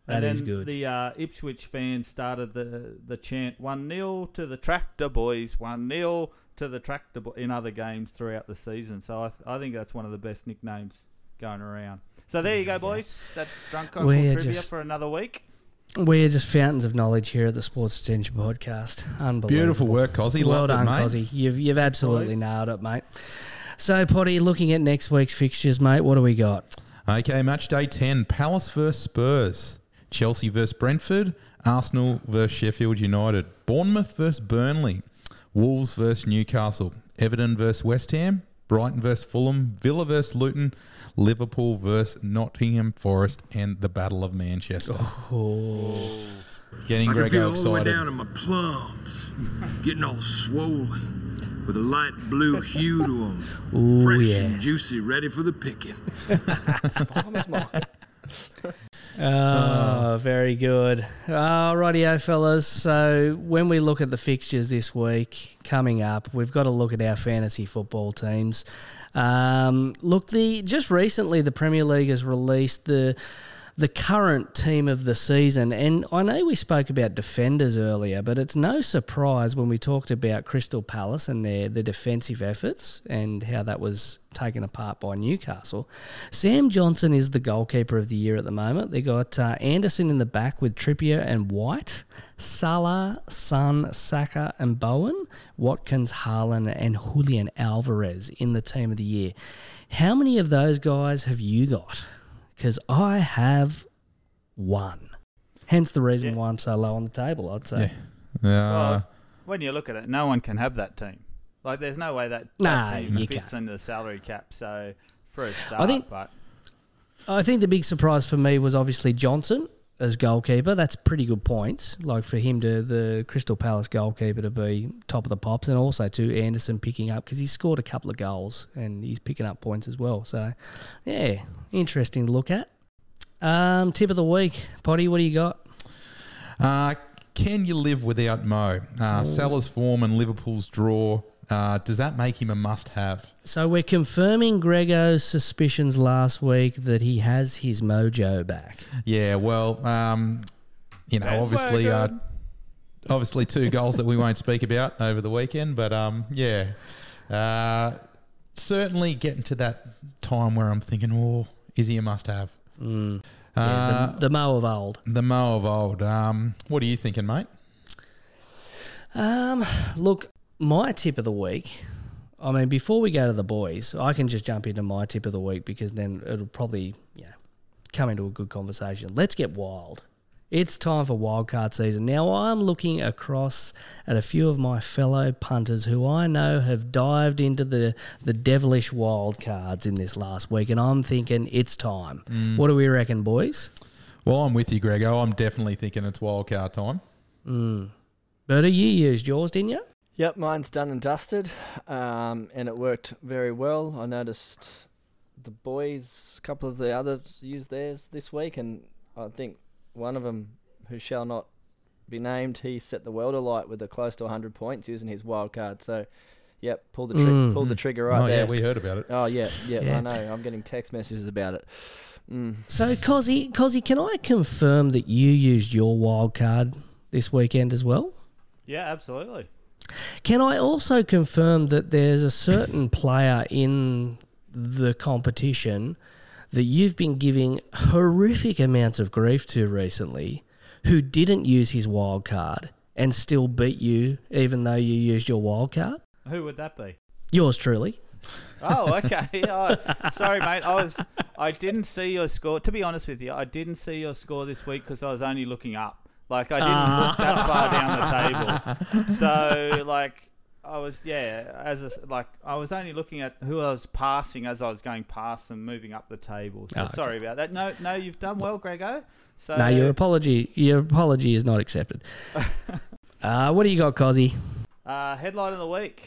That and is good. The uh, Ipswich fans started the the chant one 0 to the Tractor Boys, one 0 to the Tractor Bo-, in other games throughout the season. So I, th- I think that's one of the best nicknames going around. So there you go, boys. That's drunk uncle We're trivia just- for another week. We're just fountains of knowledge here at the Sports Detention Podcast. Unbelievable. Beautiful work, Cozzy. Well Loved done, mate. Cozzy. You've you've absolutely boys. nailed it, mate. So, Potty, looking at next week's fixtures, mate, what do we got? Okay, match day 10 Palace versus Spurs, Chelsea versus Brentford, Arsenal versus Sheffield United, Bournemouth versus Burnley, Wolves versus Newcastle, Everton versus West Ham, Brighton versus Fulham, Villa versus Luton, Liverpool versus Nottingham Forest, and the Battle of Manchester. Oh. Getting I can Grego feel all the way down in my plums, getting all swollen, with a light blue hue to them, Ooh, fresh yes. and juicy, ready for the picking. <laughs> Farmer's market. Oh, <laughs> very good. All rightio, eh, fellas. So when we look at the fixtures this week coming up, we've got to look at our fantasy football teams. Um, look, the just recently the Premier League has released the the current team of the season, and I know we spoke about defenders earlier, but it's no surprise when we talked about Crystal Palace and their the defensive efforts and how that was taken apart by Newcastle. Sam Johnstone is the goalkeeper of the year at the moment. They got uh, Andersen in the back with Trippier and White, Salah, Son, Saka, and Bowen, Watkins, Haaland, and Julian Alvarez in the team of the year. How many of those guys have you got? Because I have one. Hence the reason Yeah. why I'm so low on the table, I'd say. Uh, Well, when you look at it, no one can have that team. Like, there's no way that, Nah, that team you fits can't. into the salary cap. So for a start, I think- but I think the big surprise for me was obviously Johnstone as goalkeeper. That's pretty good points. Like for him to the Crystal Palace goalkeeper to be top of the pops, and also to Andersen picking up because he scored a couple of goals and he's picking up points as well. So, yeah, interesting to look at. Um, tip of the week, Potty. What do you got? Uh, can you live without Mo? Uh, Salah's form and Liverpool's draw. Uh, does that make him a must-have? So we're confirming Grego's suspicions last week that he has his mojo back. Yeah, well, um, you know, Bad obviously, uh, obviously, two goals that we won't speak about over the weekend, but um, yeah, uh, certainly getting to that time where I'm thinking, oh, is he a must-have? Yeah, Uh, the, the Mo of old. the Mo of old. Um, what are you thinking, mate? Um, look, my tip of the week. I mean, before we go to the boys, I can just jump into my tip of the week because then it'll probably, yeah, come into a good conversation. Let's get wild. It's time for wildcard season. Now, I'm looking across at a few of my fellow punters who I know have dived into the, the devilish wild cards in this last week, and I'm thinking it's time. What do we reckon, boys? Well, I'm with you, Grego. I'm definitely thinking it's wildcard time. Mm. Berta, you used yours, didn't you? Yep, mine's done and dusted, um, and it worked very well. I noticed the boys, a couple of the others used theirs this week, and I think one of them, who shall not be named, he set the world alight with a close to 100 points using his wild card. So, yep, pull the tri- Mm. pull the trigger right oh, there. yeah, we heard about it. oh yeah, yeah, Yeah. I know. I'm getting text messages about it. Mm. So, Cozzy, Cozzy, can I confirm that you used your wild card this weekend as well? Yeah, absolutely. Can I also confirm that there's a certain player in the competition that you've been giving horrific amounts of grief to recently who didn't use his wild card and still beat you even though you used your wild card? Who would that be? Yours truly. Oh, <laughs> okay. <laughs> Oh, sorry, mate. I was. I didn't see your score. To be honest with you, I didn't see your score this week because I was only looking up. Like I didn't look that <laughs> far down the table. So like I was, yeah, as a, like I was only looking at who I was passing as I was going past and moving up the table. So Oh, okay. sorry about that. No, no, you've done well, Grego. So no, your apology your apology is not accepted. <laughs> uh, what do you got, Cozzy? Uh, headline of the week: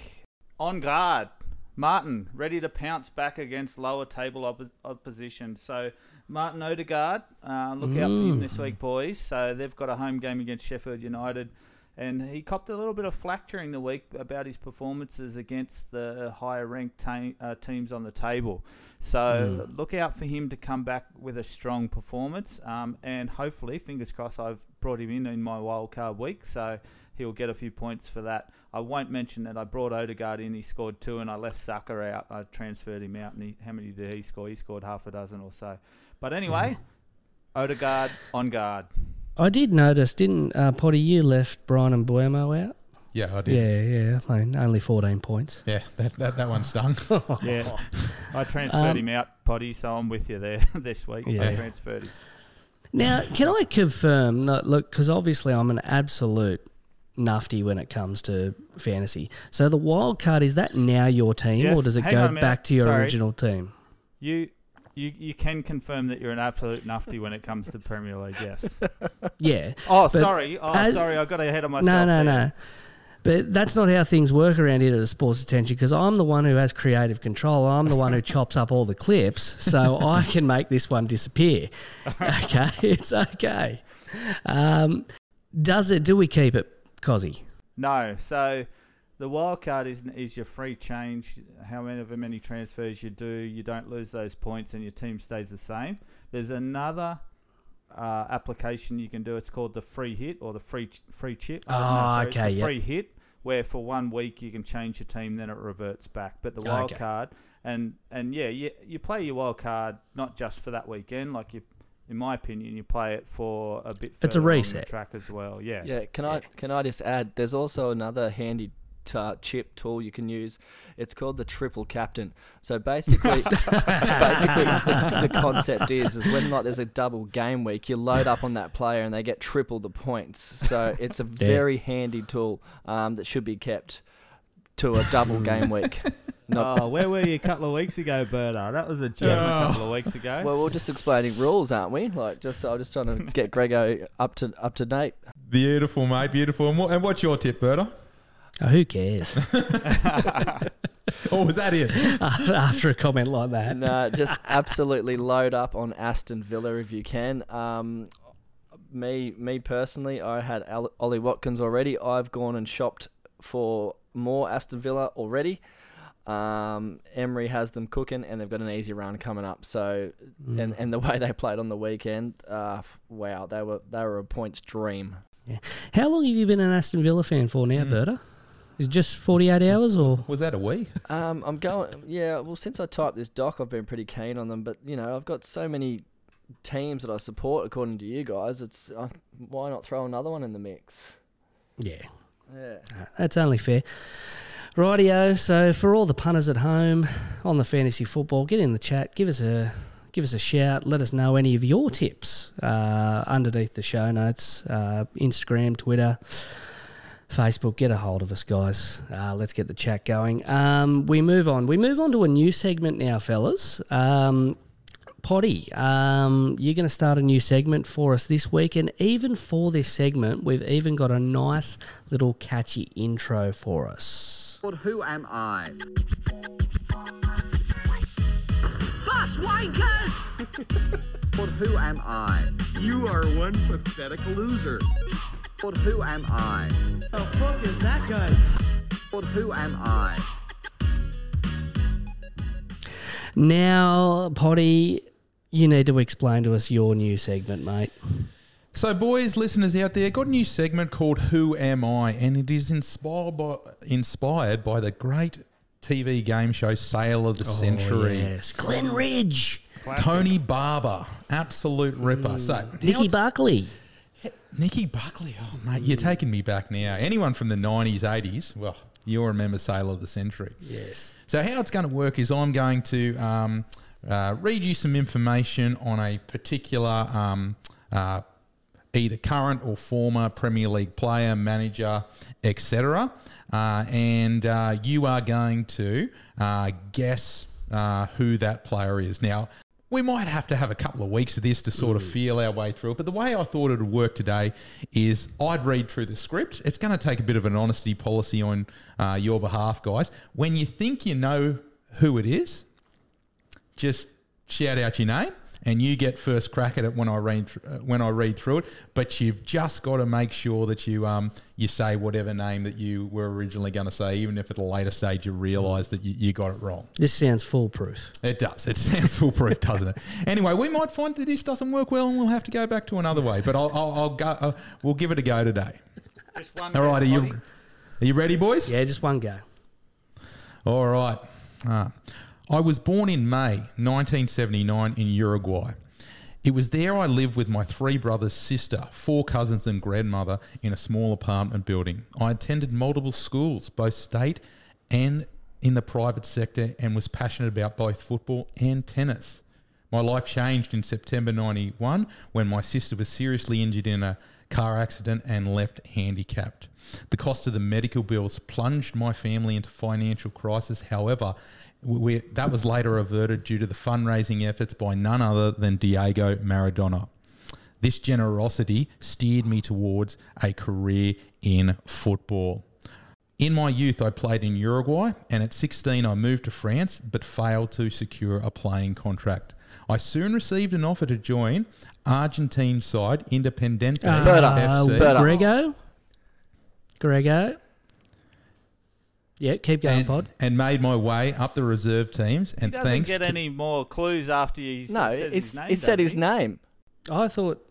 On guard, Martin ready to pounce back against lower table oppo- opposition. So Martin Odegaard, uh, look out for him this week, boys. So they've got a home game against Sheffield United, and he copped a little bit of flack during the week about his performances against the higher ranked ta- uh, teams on the table. So look out for him to come back with a strong performance, um, and hopefully, fingers crossed, I've brought him in in my wildcard week, so he'll get a few points for that. I won't mention that I brought Odegaard in, he scored two, and I left Saka out. I transferred him out, and he, how many did he score? He scored half a dozen or so. But anyway, Odegaard on guard. I did notice, didn't uh, Potty, you left Bryan Mbeumo out? Yeah, I did. Yeah, yeah. I mean, only 14 points. Yeah, that, that, that one stung. <laughs> <laughs> Yeah, I transferred Um, him out, Potty, so I'm with you there <laughs> this week. I transferred him. Now, can I confirm? No, look, because obviously I'm an absolute nufty when it comes to fantasy. So the wild card is that now your team, Yes, or does it hang go on minute. back to your Sorry. original team? You, you, you can confirm that you're an absolute nufty when it comes to Premier League, yes. <laughs> Yeah. Oh, sorry. Oh, as- sorry. I got ahead of myself. No, no, there. no. But that's not how things work around here at the Sports Detention because I'm the one who has creative control. I'm the one who chops up all the clips, so <laughs> I can make this one disappear. <laughs> Okay, it's okay. Um, does it? Do we keep it, Cozzy? No. So the wild card is is your free change. However many transfers you do, you don't lose those points, and your team stays the same. There's another uh, application you can do. It's called the free hit or the free ch- free chip. No, Oh, sorry, it's okay, a yep. free hit where for one week you can change your team, then it reverts back. But the wild Okay. card and and yeah, you you play your wild card not just for that weekend. Like you, in my opinion, you play it for a bit. It's a further along reset. track as well. Yeah. Yeah, can I can I just add? There's also another handy t- uh, chip tool you can use. It's called the triple captain. So basically, <laughs> basically the, the concept is is when like there's a double game week, you load up on that player and they get triple the points. So it's a <laughs> very handy tool um, that should be kept to a double game week. <laughs> Not, Oh, where were you a couple of weeks ago, Berta? That was a gem a couple of weeks ago. well, we're just explaining rules, aren't we? Like, just I'm just trying to get Grego up to up to date. beautiful, mate. Beautiful. And, what, and what's your tip, Berta? Oh, who cares? <laughs> <laughs> Oh, was that it? <laughs> After a comment like that, No, just absolutely load up on Aston Villa if you can. Um, me, me personally, I had Ollie Watkins already. I've gone and shopped for more Aston Villa already. Um, Emery has them cooking, and they've got an easy run coming up. So, and and the way they played on the weekend, uh, wow, they were they were a points dream. how long have you been an Aston Villa fan for now, Berta? Is it just 48 hours or? Was that a we? Um, I'm going. Yeah, well, since I typed this doc, I've been pretty keen on them. But you know, I've got so many teams that I support, according to you guys, it's uh, why not throw another one in the mix? Yeah. Yeah. That's only fair. Rightio. So for all the punters at home on the fantasy football, get in the chat. Give us a give us a shout. Let us know any of your tips uh, underneath the show notes. Uh, Instagram, Twitter, Facebook. Get a hold of us, guys. Uh, let's get the chat going. Um, we move on. We move on to a new segment now, fellas. Um, Potty, um, you're going to start a new segment for us this week, and even for this segment, we've even got a nice little catchy intro for us. But who am I? Bus wankers! <laughs> But who am I? You are one pathetic loser. But who am I? The fuck is that guy? But who am I? Now, Potty, you need to explain to us your new segment, mate. So, boys, listeners out there, got a new segment called "Who Am I?" and it is inspired by inspired by the great TV game show Sale of the oh, Century. Oh, yes, Glenn Ridge, Tony Barber, absolute ripper. So, now Nicky it's- Buckley. Nicky Buckley, oh mate, you're taking me back now. Anyone from the 90s, 80s, well, you'll remember Sale of the Century. Yes. So how it's going to work is I'm going to um, uh, read you some information on a particular um, uh, either current or former Premier League player, manager, etc. Uh, and uh, you are going to uh, guess uh, who that player is. Now, we might have to have a couple of weeks of this to sort of feel our way through it. But the way I thought it would work today is I'd read through the script. It's going to take a bit of an honesty policy on uh, your behalf, guys. When you think you know who it is, just shout out your name and you get first crack at it when I read th- uh, when I read through it. But you've just got to make sure that you um you say whatever name that you were originally going to say, even if at a later stage you realise that you, you got it wrong. This sounds foolproof. It does. It sounds <laughs> foolproof, doesn't it? Anyway, we might find that this doesn't work well, and we'll have to go back to another way. But I'll, I'll, I'll go. Uh, we'll give it a go today. Just one All right, are you are you ready, boys? Yeah, just one go. All right. Ah. I was born in May 1979 in Uruguay. It was there I lived with my three brothers, sister, four cousins, and grandmother in a small apartment building. I attended multiple schools, both state and in the private sector, and was passionate about both football and tennis. My life changed in September 91 when my sister was seriously injured in a car accident and left handicapped. The cost of the medical bills plunged my family into financial crisis. However, we, that was later averted due to the fundraising efforts by none other than Diego Maradona. This generosity steered me towards a career in football. In my youth, I played in Uruguay, and at 16, I moved to France but failed to secure a playing contract. I soon received an offer to join Argentine side Independiente Uh, FC. Grego? Grego? Yeah, keep going, and, Pod. and made my way up the reserve teams. He And doesn't thanks get to, any more clues after he No, says he's, his name. he said his he? name. I thought.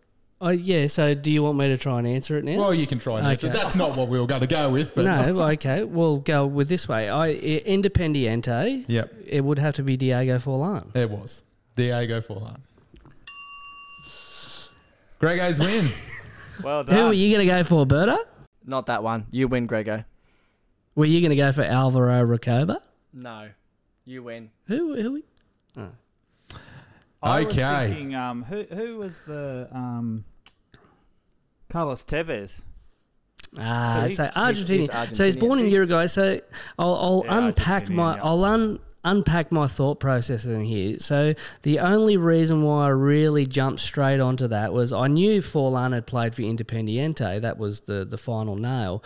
Oh, yeah, so do you want me to try and answer it now? well, you can try and answer. Okay. That's not what we were going to go with, but no, <laughs> okay. We'll go with this way. I I- Independiente. Yep. It would have to be Diego Forlan. It was Diego Forlan. Grego's win. Well done. Who are you going to go for, Berta? Not that one. You win, Grego. Were you going to go for Alvaro Recoba? No. You win. Who? Who? We? I was Okay. thinking, um, who who was the um, Carlos Tevez? Ah, He- so he's- Argentina. he's so he's born in Uruguay. So I'll, I'll Yeah, unpack my. Yeah. I'll un, unpack my thought process in here. So the only reason why I really jumped straight onto that was I knew Forlan had played for Independiente. That was the the final nail.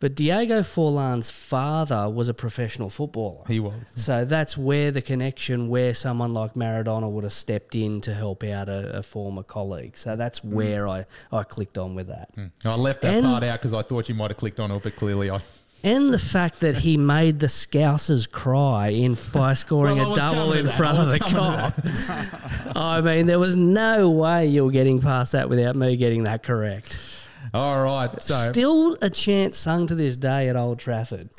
But Diego Forlan's father was a professional footballer. He was. So that's where the connection, where someone like Maradona would have stepped in to help out a, a former colleague. So that's Mm. where I, I clicked on with that. I left that And- part out because I thought you might have clicked on it, but clearly I. And the fact that he made the Scousers cry in by scoring Well, a double in front of the Kop. <laughs> I mean, there was no way you were getting past that without me getting that correct. All right, so Still a chant sung to this day at Old Trafford.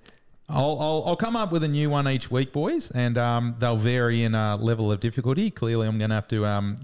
I'll, I'll, I'll come up with a new one each week, boys, and um, they'll vary in uh, level of difficulty. Clearly, I'm going to have to um,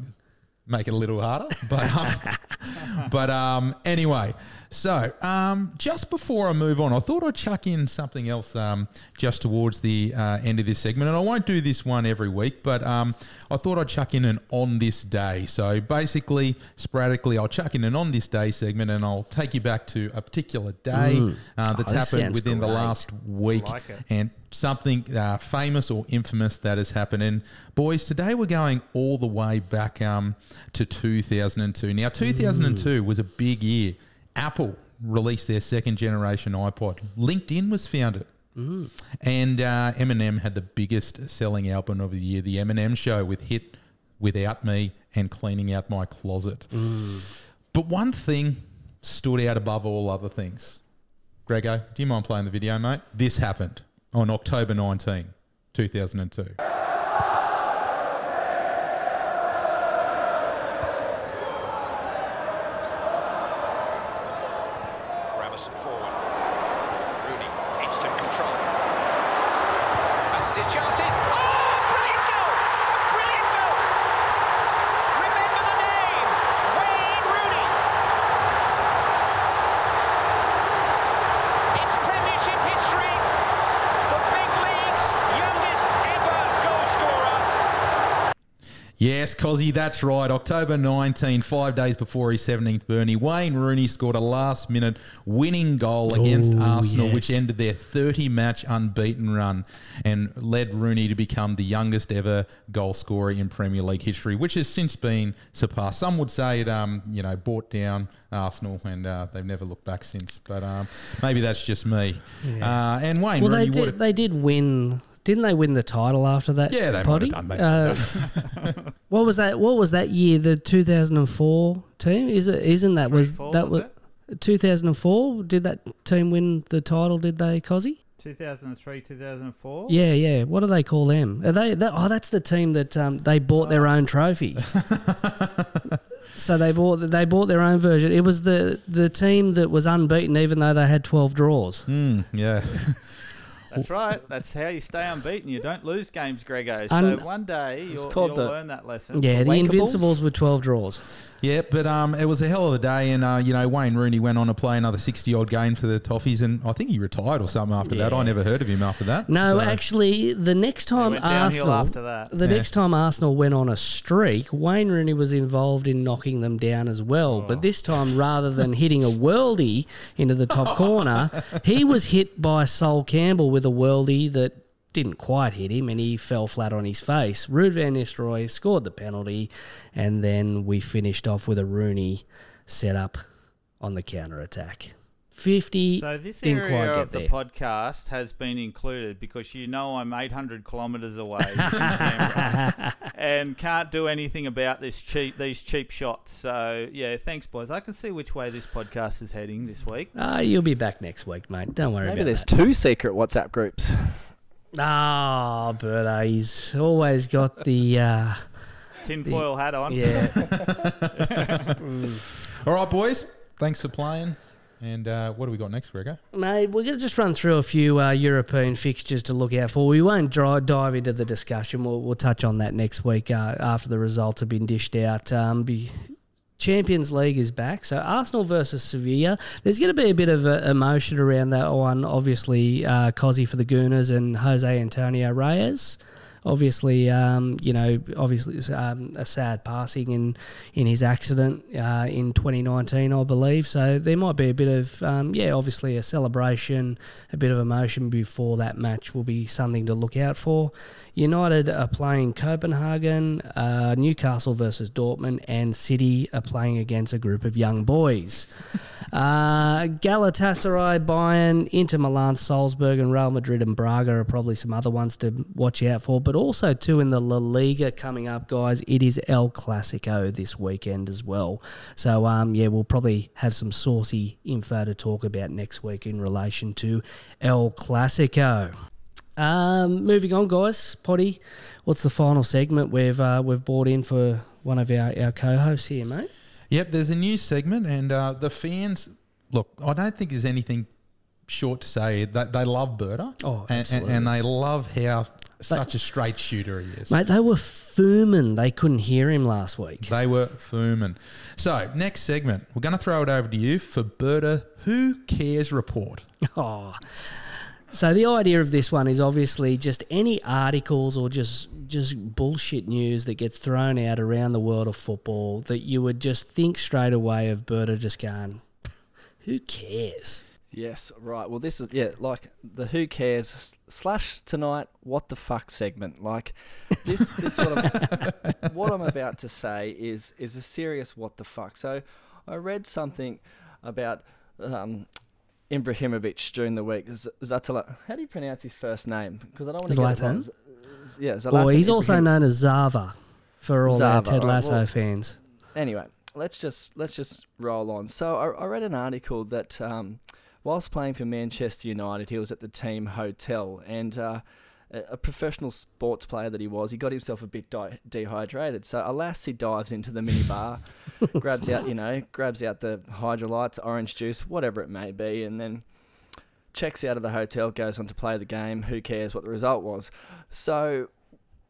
make it a little harder. But um, <laughs> <laughs> but um, anyway, so um, just before I move on, I thought I'd chuck in something else um, just towards the uh, end of this segment, and I won't do this one every week, but um, I thought I'd chuck in an on this day. So basically, sporadically, I'll chuck in an on this day segment, and I'll take you back to a particular day uh, that's Oh, happened sounds within the last week, Like it. and something uh, famous or infamous that has happened. And boys, today we're going all the way back um, to 2002. Now, 2002 was a big year. Apple released their second generation iPod. LinkedIn was founded. And uh, Eminem had the biggest selling album of the year, The Eminem Show, with Hit Without Me and Cleaning Out My Closet. But one thing stood out above all other things. Grego, do you mind playing the video, mate? This happened on October 19, 2002. Gravesen forward. Rooney, instant control. Fancies his chances. Oh, brilliant goal! A brilliant goal! Remember the name, Wayne Rooney. It's Premiership history. The big league's youngest ever goal scorer. Yes, Cozzy, that's right. October 19, five days before his 17th Bernie, Wayne Rooney scored a last minute winning goal against Ooh, Arsenal, which ended their 30 match unbeaten run and led Rooney to become the youngest ever goal scorer in Premier League history, which has since been surpassed. Some would say it, um, you know, brought down Arsenal and uh, they've never looked back since. But um, maybe that's just me. Uh, and Wayne Well, Rooney they did. They did win. Didn't they win the title after that? Yeah, they might potty? have done. They- Uh, <laughs> what was that? What was that year? The 2004 team? Is it? Isn't that was four, that was was 2004? Did that team win the title? Did they, Cozzy? 2003, 2004. Yeah, yeah. What do they call them? Are they? That, oh, that's the team that um, they bought their own trophy. <laughs> so they bought they bought their own version. It was the the team that was unbeaten, even though they had 12 draws. Mm, yeah. <laughs> That's right. That's how you stay unbeaten. You don't lose games, Grego. So Un- one day you'll, you'll the- learn that lesson. Yeah, the Wankables? Invincibles were 12 draws. Yeah, but um, it was a hell of a day, and uh, you know Wayne Rooney went on to play another sixty odd game for the Toffees, and I think he retired or something after that. I never heard of him after that. No, So- actually, the next time went Arsenal, after that. the Yeah. next time Arsenal went on a streak, Wayne Rooney was involved in knocking them down as well. Oh. But this time, rather than <laughs> hitting a worldie into the top corner, he was hit by Sol Campbell with a worldie that didn't quite hit him, and he fell flat on his face. Ruud van Nistelrooy scored the penalty, and then we finished off with a Rooney set up on the counter attack. Fifty So this didn't area quite get of the there. podcast has been included because you know I'm 800 kilometres away from Canberra <laughs> and can't do anything about this cheap these cheap shots. So yeah, thanks boys. I can see which way this podcast is heading this week. Ah, you'll be back next week, mate. Don't worry Maybe about there's that. two secret WhatsApp groups. Ah, Berto, he's always got the uh, Tinfoil hat on. yeah. <laughs> all right, boys, thanks for playing. And uh, what do we got next, Gregor? Mate, we're going to just run through a few uh, European fixtures to look out for. We won't dri dive into the discussion. We'll, we'll touch on that next week uh, after the results have been dished out. Um, be, Champions League is back. So Arsenal versus Sevilla. There's going to be a bit of uh, emotion around that one. Obviously, uh, Cozzy for the Gooners and Jose Antonio Reyes. Obviously, um, you know, obviously um, a sad passing in in his accident uh, in 2019, I believe. So there might be a bit of, um, yeah, obviously a celebration, a bit of emotion before that match will be something to look out for. United are playing Copenhagen, uh, Newcastle versus Dortmund, and City are playing against a group of young boys. <laughs> Uh, Galatasaray, Bayern, Inter Milan, Salzburg, and Real Madrid and Braga are probably some other ones to watch out for. But also, too, in the La Liga coming up, guys, it is El Clasico this weekend as well. So, um, yeah, we'll probably have some saucy info to talk about next week in relation to El Clasico. Um, moving on, guys. Potty, what's the final segment we've uh, we've brought in for one of our, our co-hosts here, mate? Yep, there's a new segment, and uh, the fans. Look, I don't think there's anything short to say that they love Berta. Oh, and, and, absolutely. and they love how such a straight shooter he is. Mate, they were fuming. They couldn't hear him last week. They were fuming. So, next segment, we're going to throw it over to you for Berta Who Cares Report. <laughs> Oh. So the idea of this one is obviously just any articles or just just bullshit news that gets thrown out around the world of football that you would just think straight away of Berta just going, who cares? Yes, right. Well, this is yeah, like the who cares slash tonight. What the fuck segment? Like this. This what I'm, <laughs> what I'm about to say is is a serious what the fuck. So I read something about um, Ibrahimovic during the week. Z- Zatala. How do you pronounce his first name? Because I don't want to get it wrong. Z- Yeah, Or Zlatan he's also known as Zava for all our Zava, Ted right, Lasso well- fans. anyway, let's just let's just roll on. So I, I read an article that um, whilst playing for Manchester United, he was at the team hotel, and uh, a, professional sports player that he was, he got himself a bit di- dehydrated. So alas, he dives into the minibar, <laughs> grabs out you know grabs out the hydrolytes, orange juice, whatever it may be, and then checks out of the hotel, goes on to play the game. Who cares what the result was? So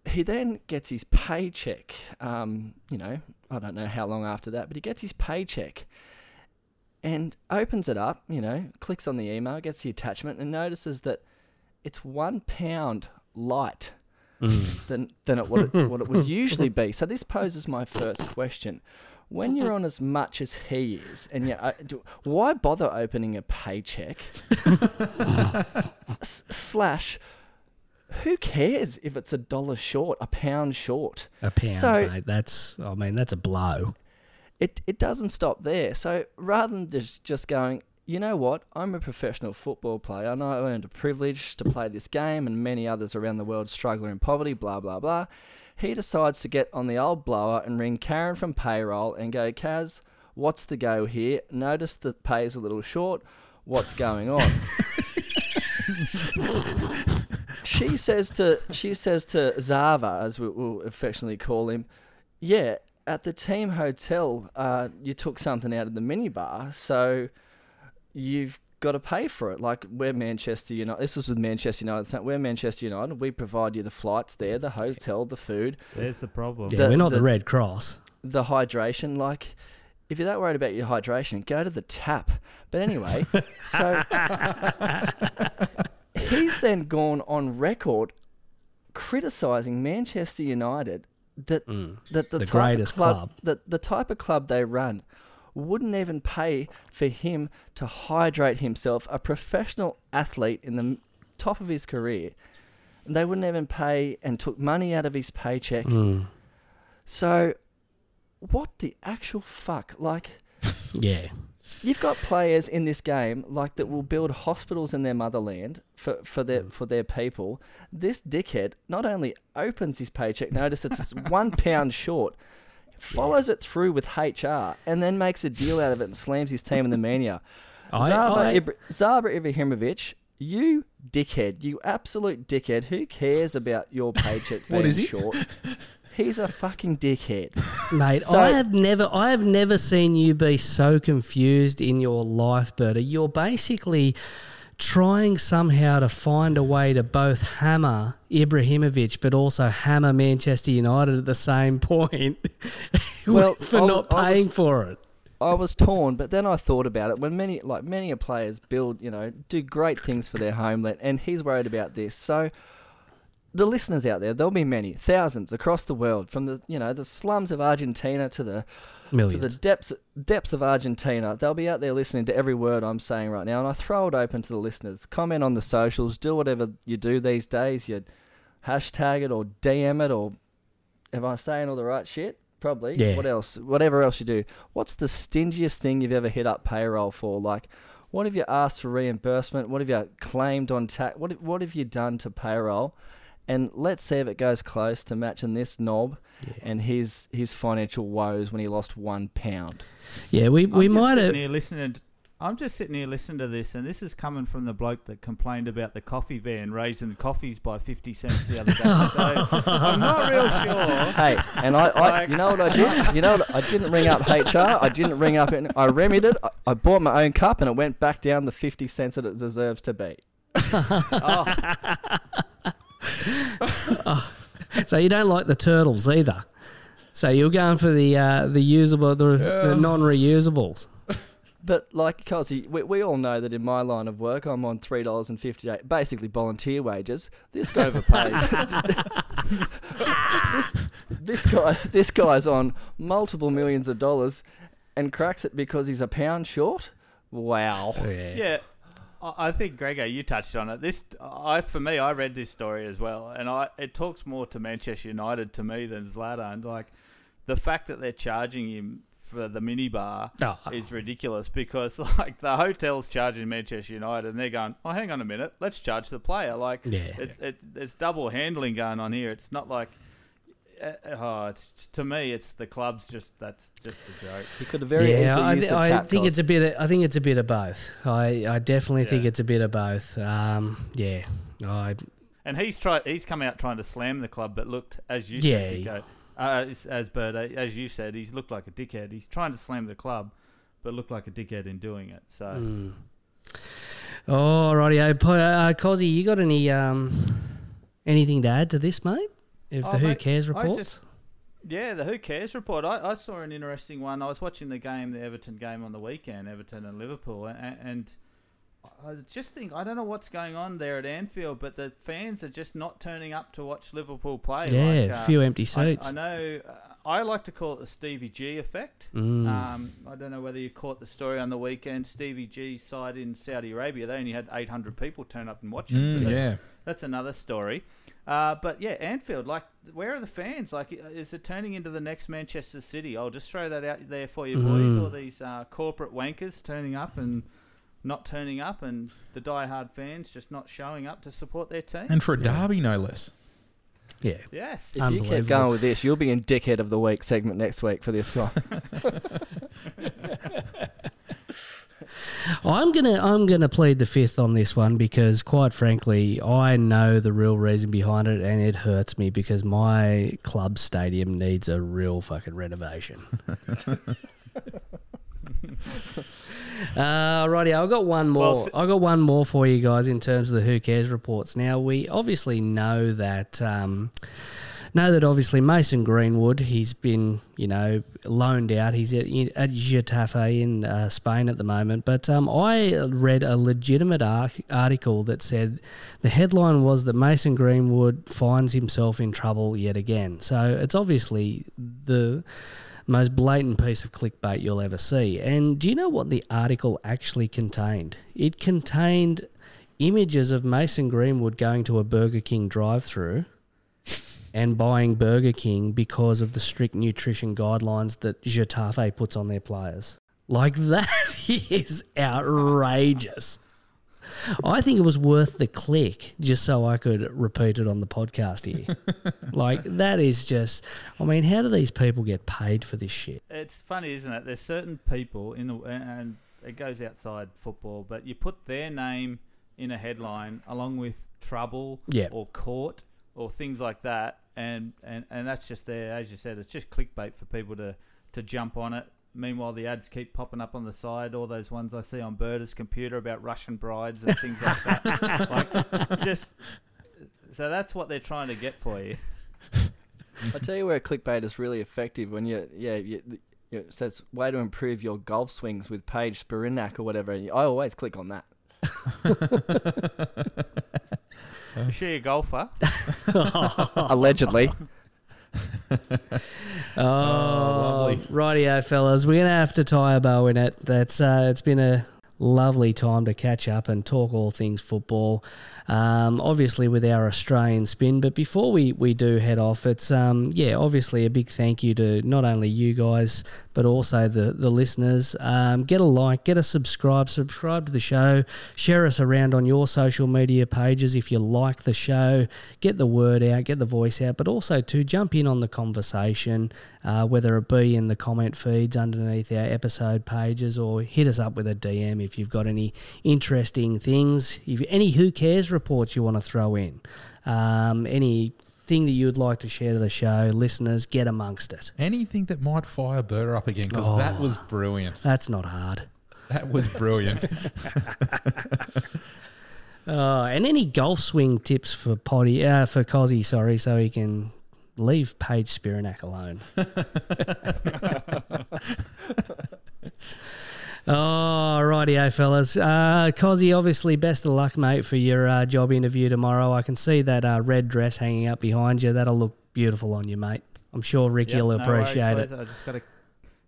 he then gets his paycheck. Um, you know, I don't know how long after that, but he gets his paycheck and opens it up. You know, clicks on the email, gets the attachment, and notices that it's one pound light than than it, what, it, what it would <laughs> usually be. So this poses my first question. When you're on as much as he is, and you, uh, why bother opening a paycheck? S- slash, who cares if it's a dollar short, a pound short? A pound, So- mate. That's, I mean, that's a blow. it, it doesn't stop there. So rather than just, just going, you know what, I'm a professional football player and I earned a privilege to play this game and many others around the world struggle in poverty, blah, blah, blah. He decides to get on the old blower and ring Karen from payroll and go, Kaz, what's the go here? Notice the pay's a little short. What's going on? <laughs> she says to she says to Zava, as we will affectionately call him, yeah, at the team hotel, uh, you took something out of the minibar, so you've got to pay for it. Like we're Manchester United. This was with Manchester United. so We're Manchester United. We provide you the flights there, the hotel, the food, There's the problem. Yeah, we're not the, Red Cross. the hydration. Like, if you're that worried about your hydration, go to the tap. But anyway, <laughs> so he's then gone on record criticizing Manchester United that mm. that the, The type greatest of club, club. that the type of club they run wouldn't even pay for him to hydrate himself, a professional athlete in the top of his career. They wouldn't even pay and took money out of his paycheck. Hmm. So, what the actual fuck? Like, <laughs> Yeah. You've got players in this game like that will build hospitals in their motherland for, for their hmm. for their people. This dickhead not only opens his paycheck, notice it's <laughs> one pound short, follows it through with HR, and then makes a deal out of it and slams his team in the mania. <laughs> I- Zaba, I- Ibra- Zaba Ibrahimovic, you dickhead, you absolute dickhead. Who cares about your <laughs> paycheck being What is he? short? He's a fucking dickhead. <laughs> Mate, So- I have never, I have never seen you be so confused in your life, Berta. You're basically trying somehow to find a way to both hammer Ibrahimovic, but also hammer Manchester United at the same <laughs> point. <laughs> Well, for I not I was- paying for it. I was torn, but then I thought about it. When many, like many players, build, you know, do great things for their homeland, and he's worried about this. So, the listeners out there, there'll be many, thousands across the world, from the, you know, the slums of Argentina to the, to the depths, depths of Argentina. They'll be out there listening to every word I'm saying right now, and I throw it open to the listeners. Comment on the socials, do whatever you do these days. You hashtag it or DM it, or am I saying all the right shit? Probably. Yeah. What else? Whatever else you do. What's the stingiest thing you've ever hit up payroll for? Like, what have you asked for reimbursement? What have you claimed on tax? What What have you done to payroll? And let's see if it goes close to matching this knob and his his financial woes when he lost one pound. Yeah, we, we I'm just might sitting have. here listening. To, I'm just sitting here listening to this, and this is coming from the bloke that complained about the coffee van raising the coffees by fifty cents the other day. So <laughs> I'm not real sure. Hey, and I, I you know what I did? You know what? I didn't ring up HR. I didn't ring up. Any, I remedied it. I, I bought my own cup, and it went back down the fifty cents that it deserves to be. <laughs> Oh. <laughs> So you don't like the turtles either. So you're going for the uh, the usable, the, the non-reusables. But like Cosy, we, we all know that in my line of work, I'm on three dollars and fifty eight, basically volunteer wages. This guy overpaid. <laughs> this, this guy, this guy's on multiple millions of dollars, and cracks it because he's a pound short. Wow. Yeah, I I think Gregor, you touched on it. This, I for me, I read this story as well, and I it talks more to Manchester United to me than Zlatan. Like the fact that they're charging him for the minibar Oh. is ridiculous because <laughs> like the hotel's charging Manchester United, and they're going, "Oh, hang on a minute, let's charge the player." Like, Yeah. it, it, it's double handling going on here. It's not like. Uh, oh, to me, it's the club's just that's just a joke. He could have very yeah, easily I, used the I tap think cost. it's a bit. Of, I think it's a bit of both. I, I definitely think it's a bit of both. Um, yeah, I And he's tried. He's come out trying to slam the club, but looked as you Yeah, said, he- Dicko, uh, as, as Bird, uh, as you said, he's looked like a dickhead. He's trying to slam the club, but looked like a dickhead in doing it. So Mm. Alrighty, uh, Po- uh, Cozzy, you got any um, anything to add to this, mate? If Oh, the Who mate, Cares I reports? just- yeah, the Who Cares report. I, I saw an interesting one. I was watching the game, the Everton game on the weekend, Everton and Liverpool, and, and I just think I don't know what's going on there at Anfield, but the fans are just not turning up to watch Liverpool play. Yeah, like, a uh, few empty seats. I, know. Uh, I like to call it the Stevie G effect. Mm. Um, I don't know whether you caught the story on the weekend. Stevie G's side in Saudi Arabia, they only had 800 people turn up and watch it. Mm, yeah. that's another story. Uh, but yeah, Anfield, like, where are the fans? Like, is it turning into the next Manchester City? I'll just throw that out there for you, boys. Mm. All these uh, corporate wankers turning up and not turning up, and the die-hard fans just not showing up to support their team. And for a derby, no less. Yeah. Yes. If you keep going with this, you'll be in Dickhead of the Week segment next week for this guy. <laughs> <laughs> I'm gonna I'm gonna plead the fifth on this one because quite frankly I know the real reason behind it and it hurts me because my club stadium needs a real fucking renovation. <laughs> Uh, righty, I've got one more. Well, I've got one more for you guys in terms of the Who Cares reports. Now we obviously know that um, know that obviously Mason Greenwood he's been you know loaned out. He's at, at Getafe in uh, Spain at the moment. But um, I read a legitimate ar- article that said the headline was that Mason Greenwood finds himself in trouble yet again. So it's obviously the most blatant piece of clickbait you'll ever see. And do you know what the article actually contained? It contained images of Mason Greenwood going to a Burger King drive-through and buying Burger King because of the strict nutrition guidelines that Getafe puts on their players. Like <laughs> that is outrageous. I think it was worth the click just so I could repeat it on the podcast here. <laughs> like that is just I mean, how do these people get paid for this shit? It's funny, isn't it? There's certain people in the and it goes outside football, but you put their name in a headline along with trouble Yeah. or court or things like that, and, and and that's just there, as you said, it's just clickbait for people to to jump on it. Meanwhile, the ads keep popping up on the side. All those ones I see on Birder's computer about Russian brides and things like that. <laughs> like, just so that's what they're trying to get for you. I tell you where clickbait is really effective when you, yeah, you, you it says way to improve your golf swings with Paige Spiranak or whatever. I always click on that. <laughs> Is she a golfer? <laughs> Allegedly. <laughs> Oh, lovely. rightio, fellas. We're gonna have to tie a bow in it. That's uh, it's been a lovely time to catch up and talk all things football. Um, obviously with our Australian spin, but before we, we do head off, it's um, yeah, obviously a big thank you to not only you guys but also the the listeners. Um, get a like, get a subscribe, subscribe to the show, share us around on your social media pages if you like the show. Get the word out, get the voice out, but also to jump in on the conversation, uh, whether it be in the comment feeds underneath our episode pages or hit us up with a DM if you've got any interesting things, if any who cares reports you want to throw in, um, anything that you would like to share to the show, listeners, get amongst it. Anything that might fire Burr up again because that Oh. was brilliant. That's not hard. That was brilliant. <laughs> <laughs> Uh, and any golf swing tips for Potty uh, for Cozzy, sorry, so he can leave Paige Spiranak alone. <laughs> Oh, rightio, fellas. Uh, Cozzy, obviously, best of luck, mate, for your uh, job interview tomorrow. I can see that uh, red dress hanging up behind you. That'll look beautiful on you, mate. I'm sure Ricky Yep, will no appreciate boys. it. I just got to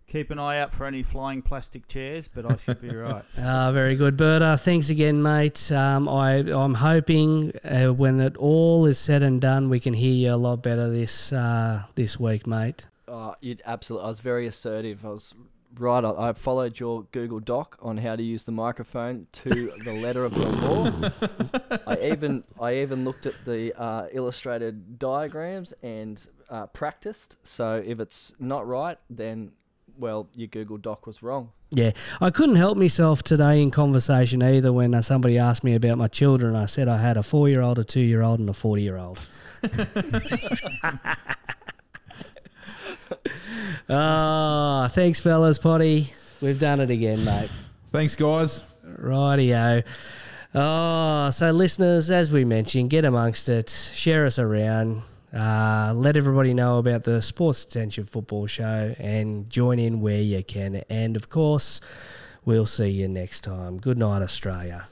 keep an eye out for any flying plastic chairs, but I should be right. <laughs> Ah, very good, Berta. Thanks again, mate. Um, I, I'm hoping uh, when it all is said and done, we can hear you a lot better this uh, this week, mate. Oh, you'd absolutely. I was very assertive. I was right. I, I followed your Google Doc on how to use the microphone to the letter of the law. I even I even looked at the uh, illustrated diagrams and uh, practiced. So if it's not right, then well, your Google Doc was wrong. Yeah, I couldn't help myself today in conversation either when uh, somebody asked me about my children. I said I had a four year old, a two year old, and a 40 year old. <laughs> Ah, thanks, fellas, Potty. We've done it again, mate. Thanks, guys. Rightio. Oh, so listeners, as we mentioned, get amongst it, share us around, uh, let everybody know about the Sports Detention Football Show, and join in where you can. And of course, we'll see you next time. Good night, Australia.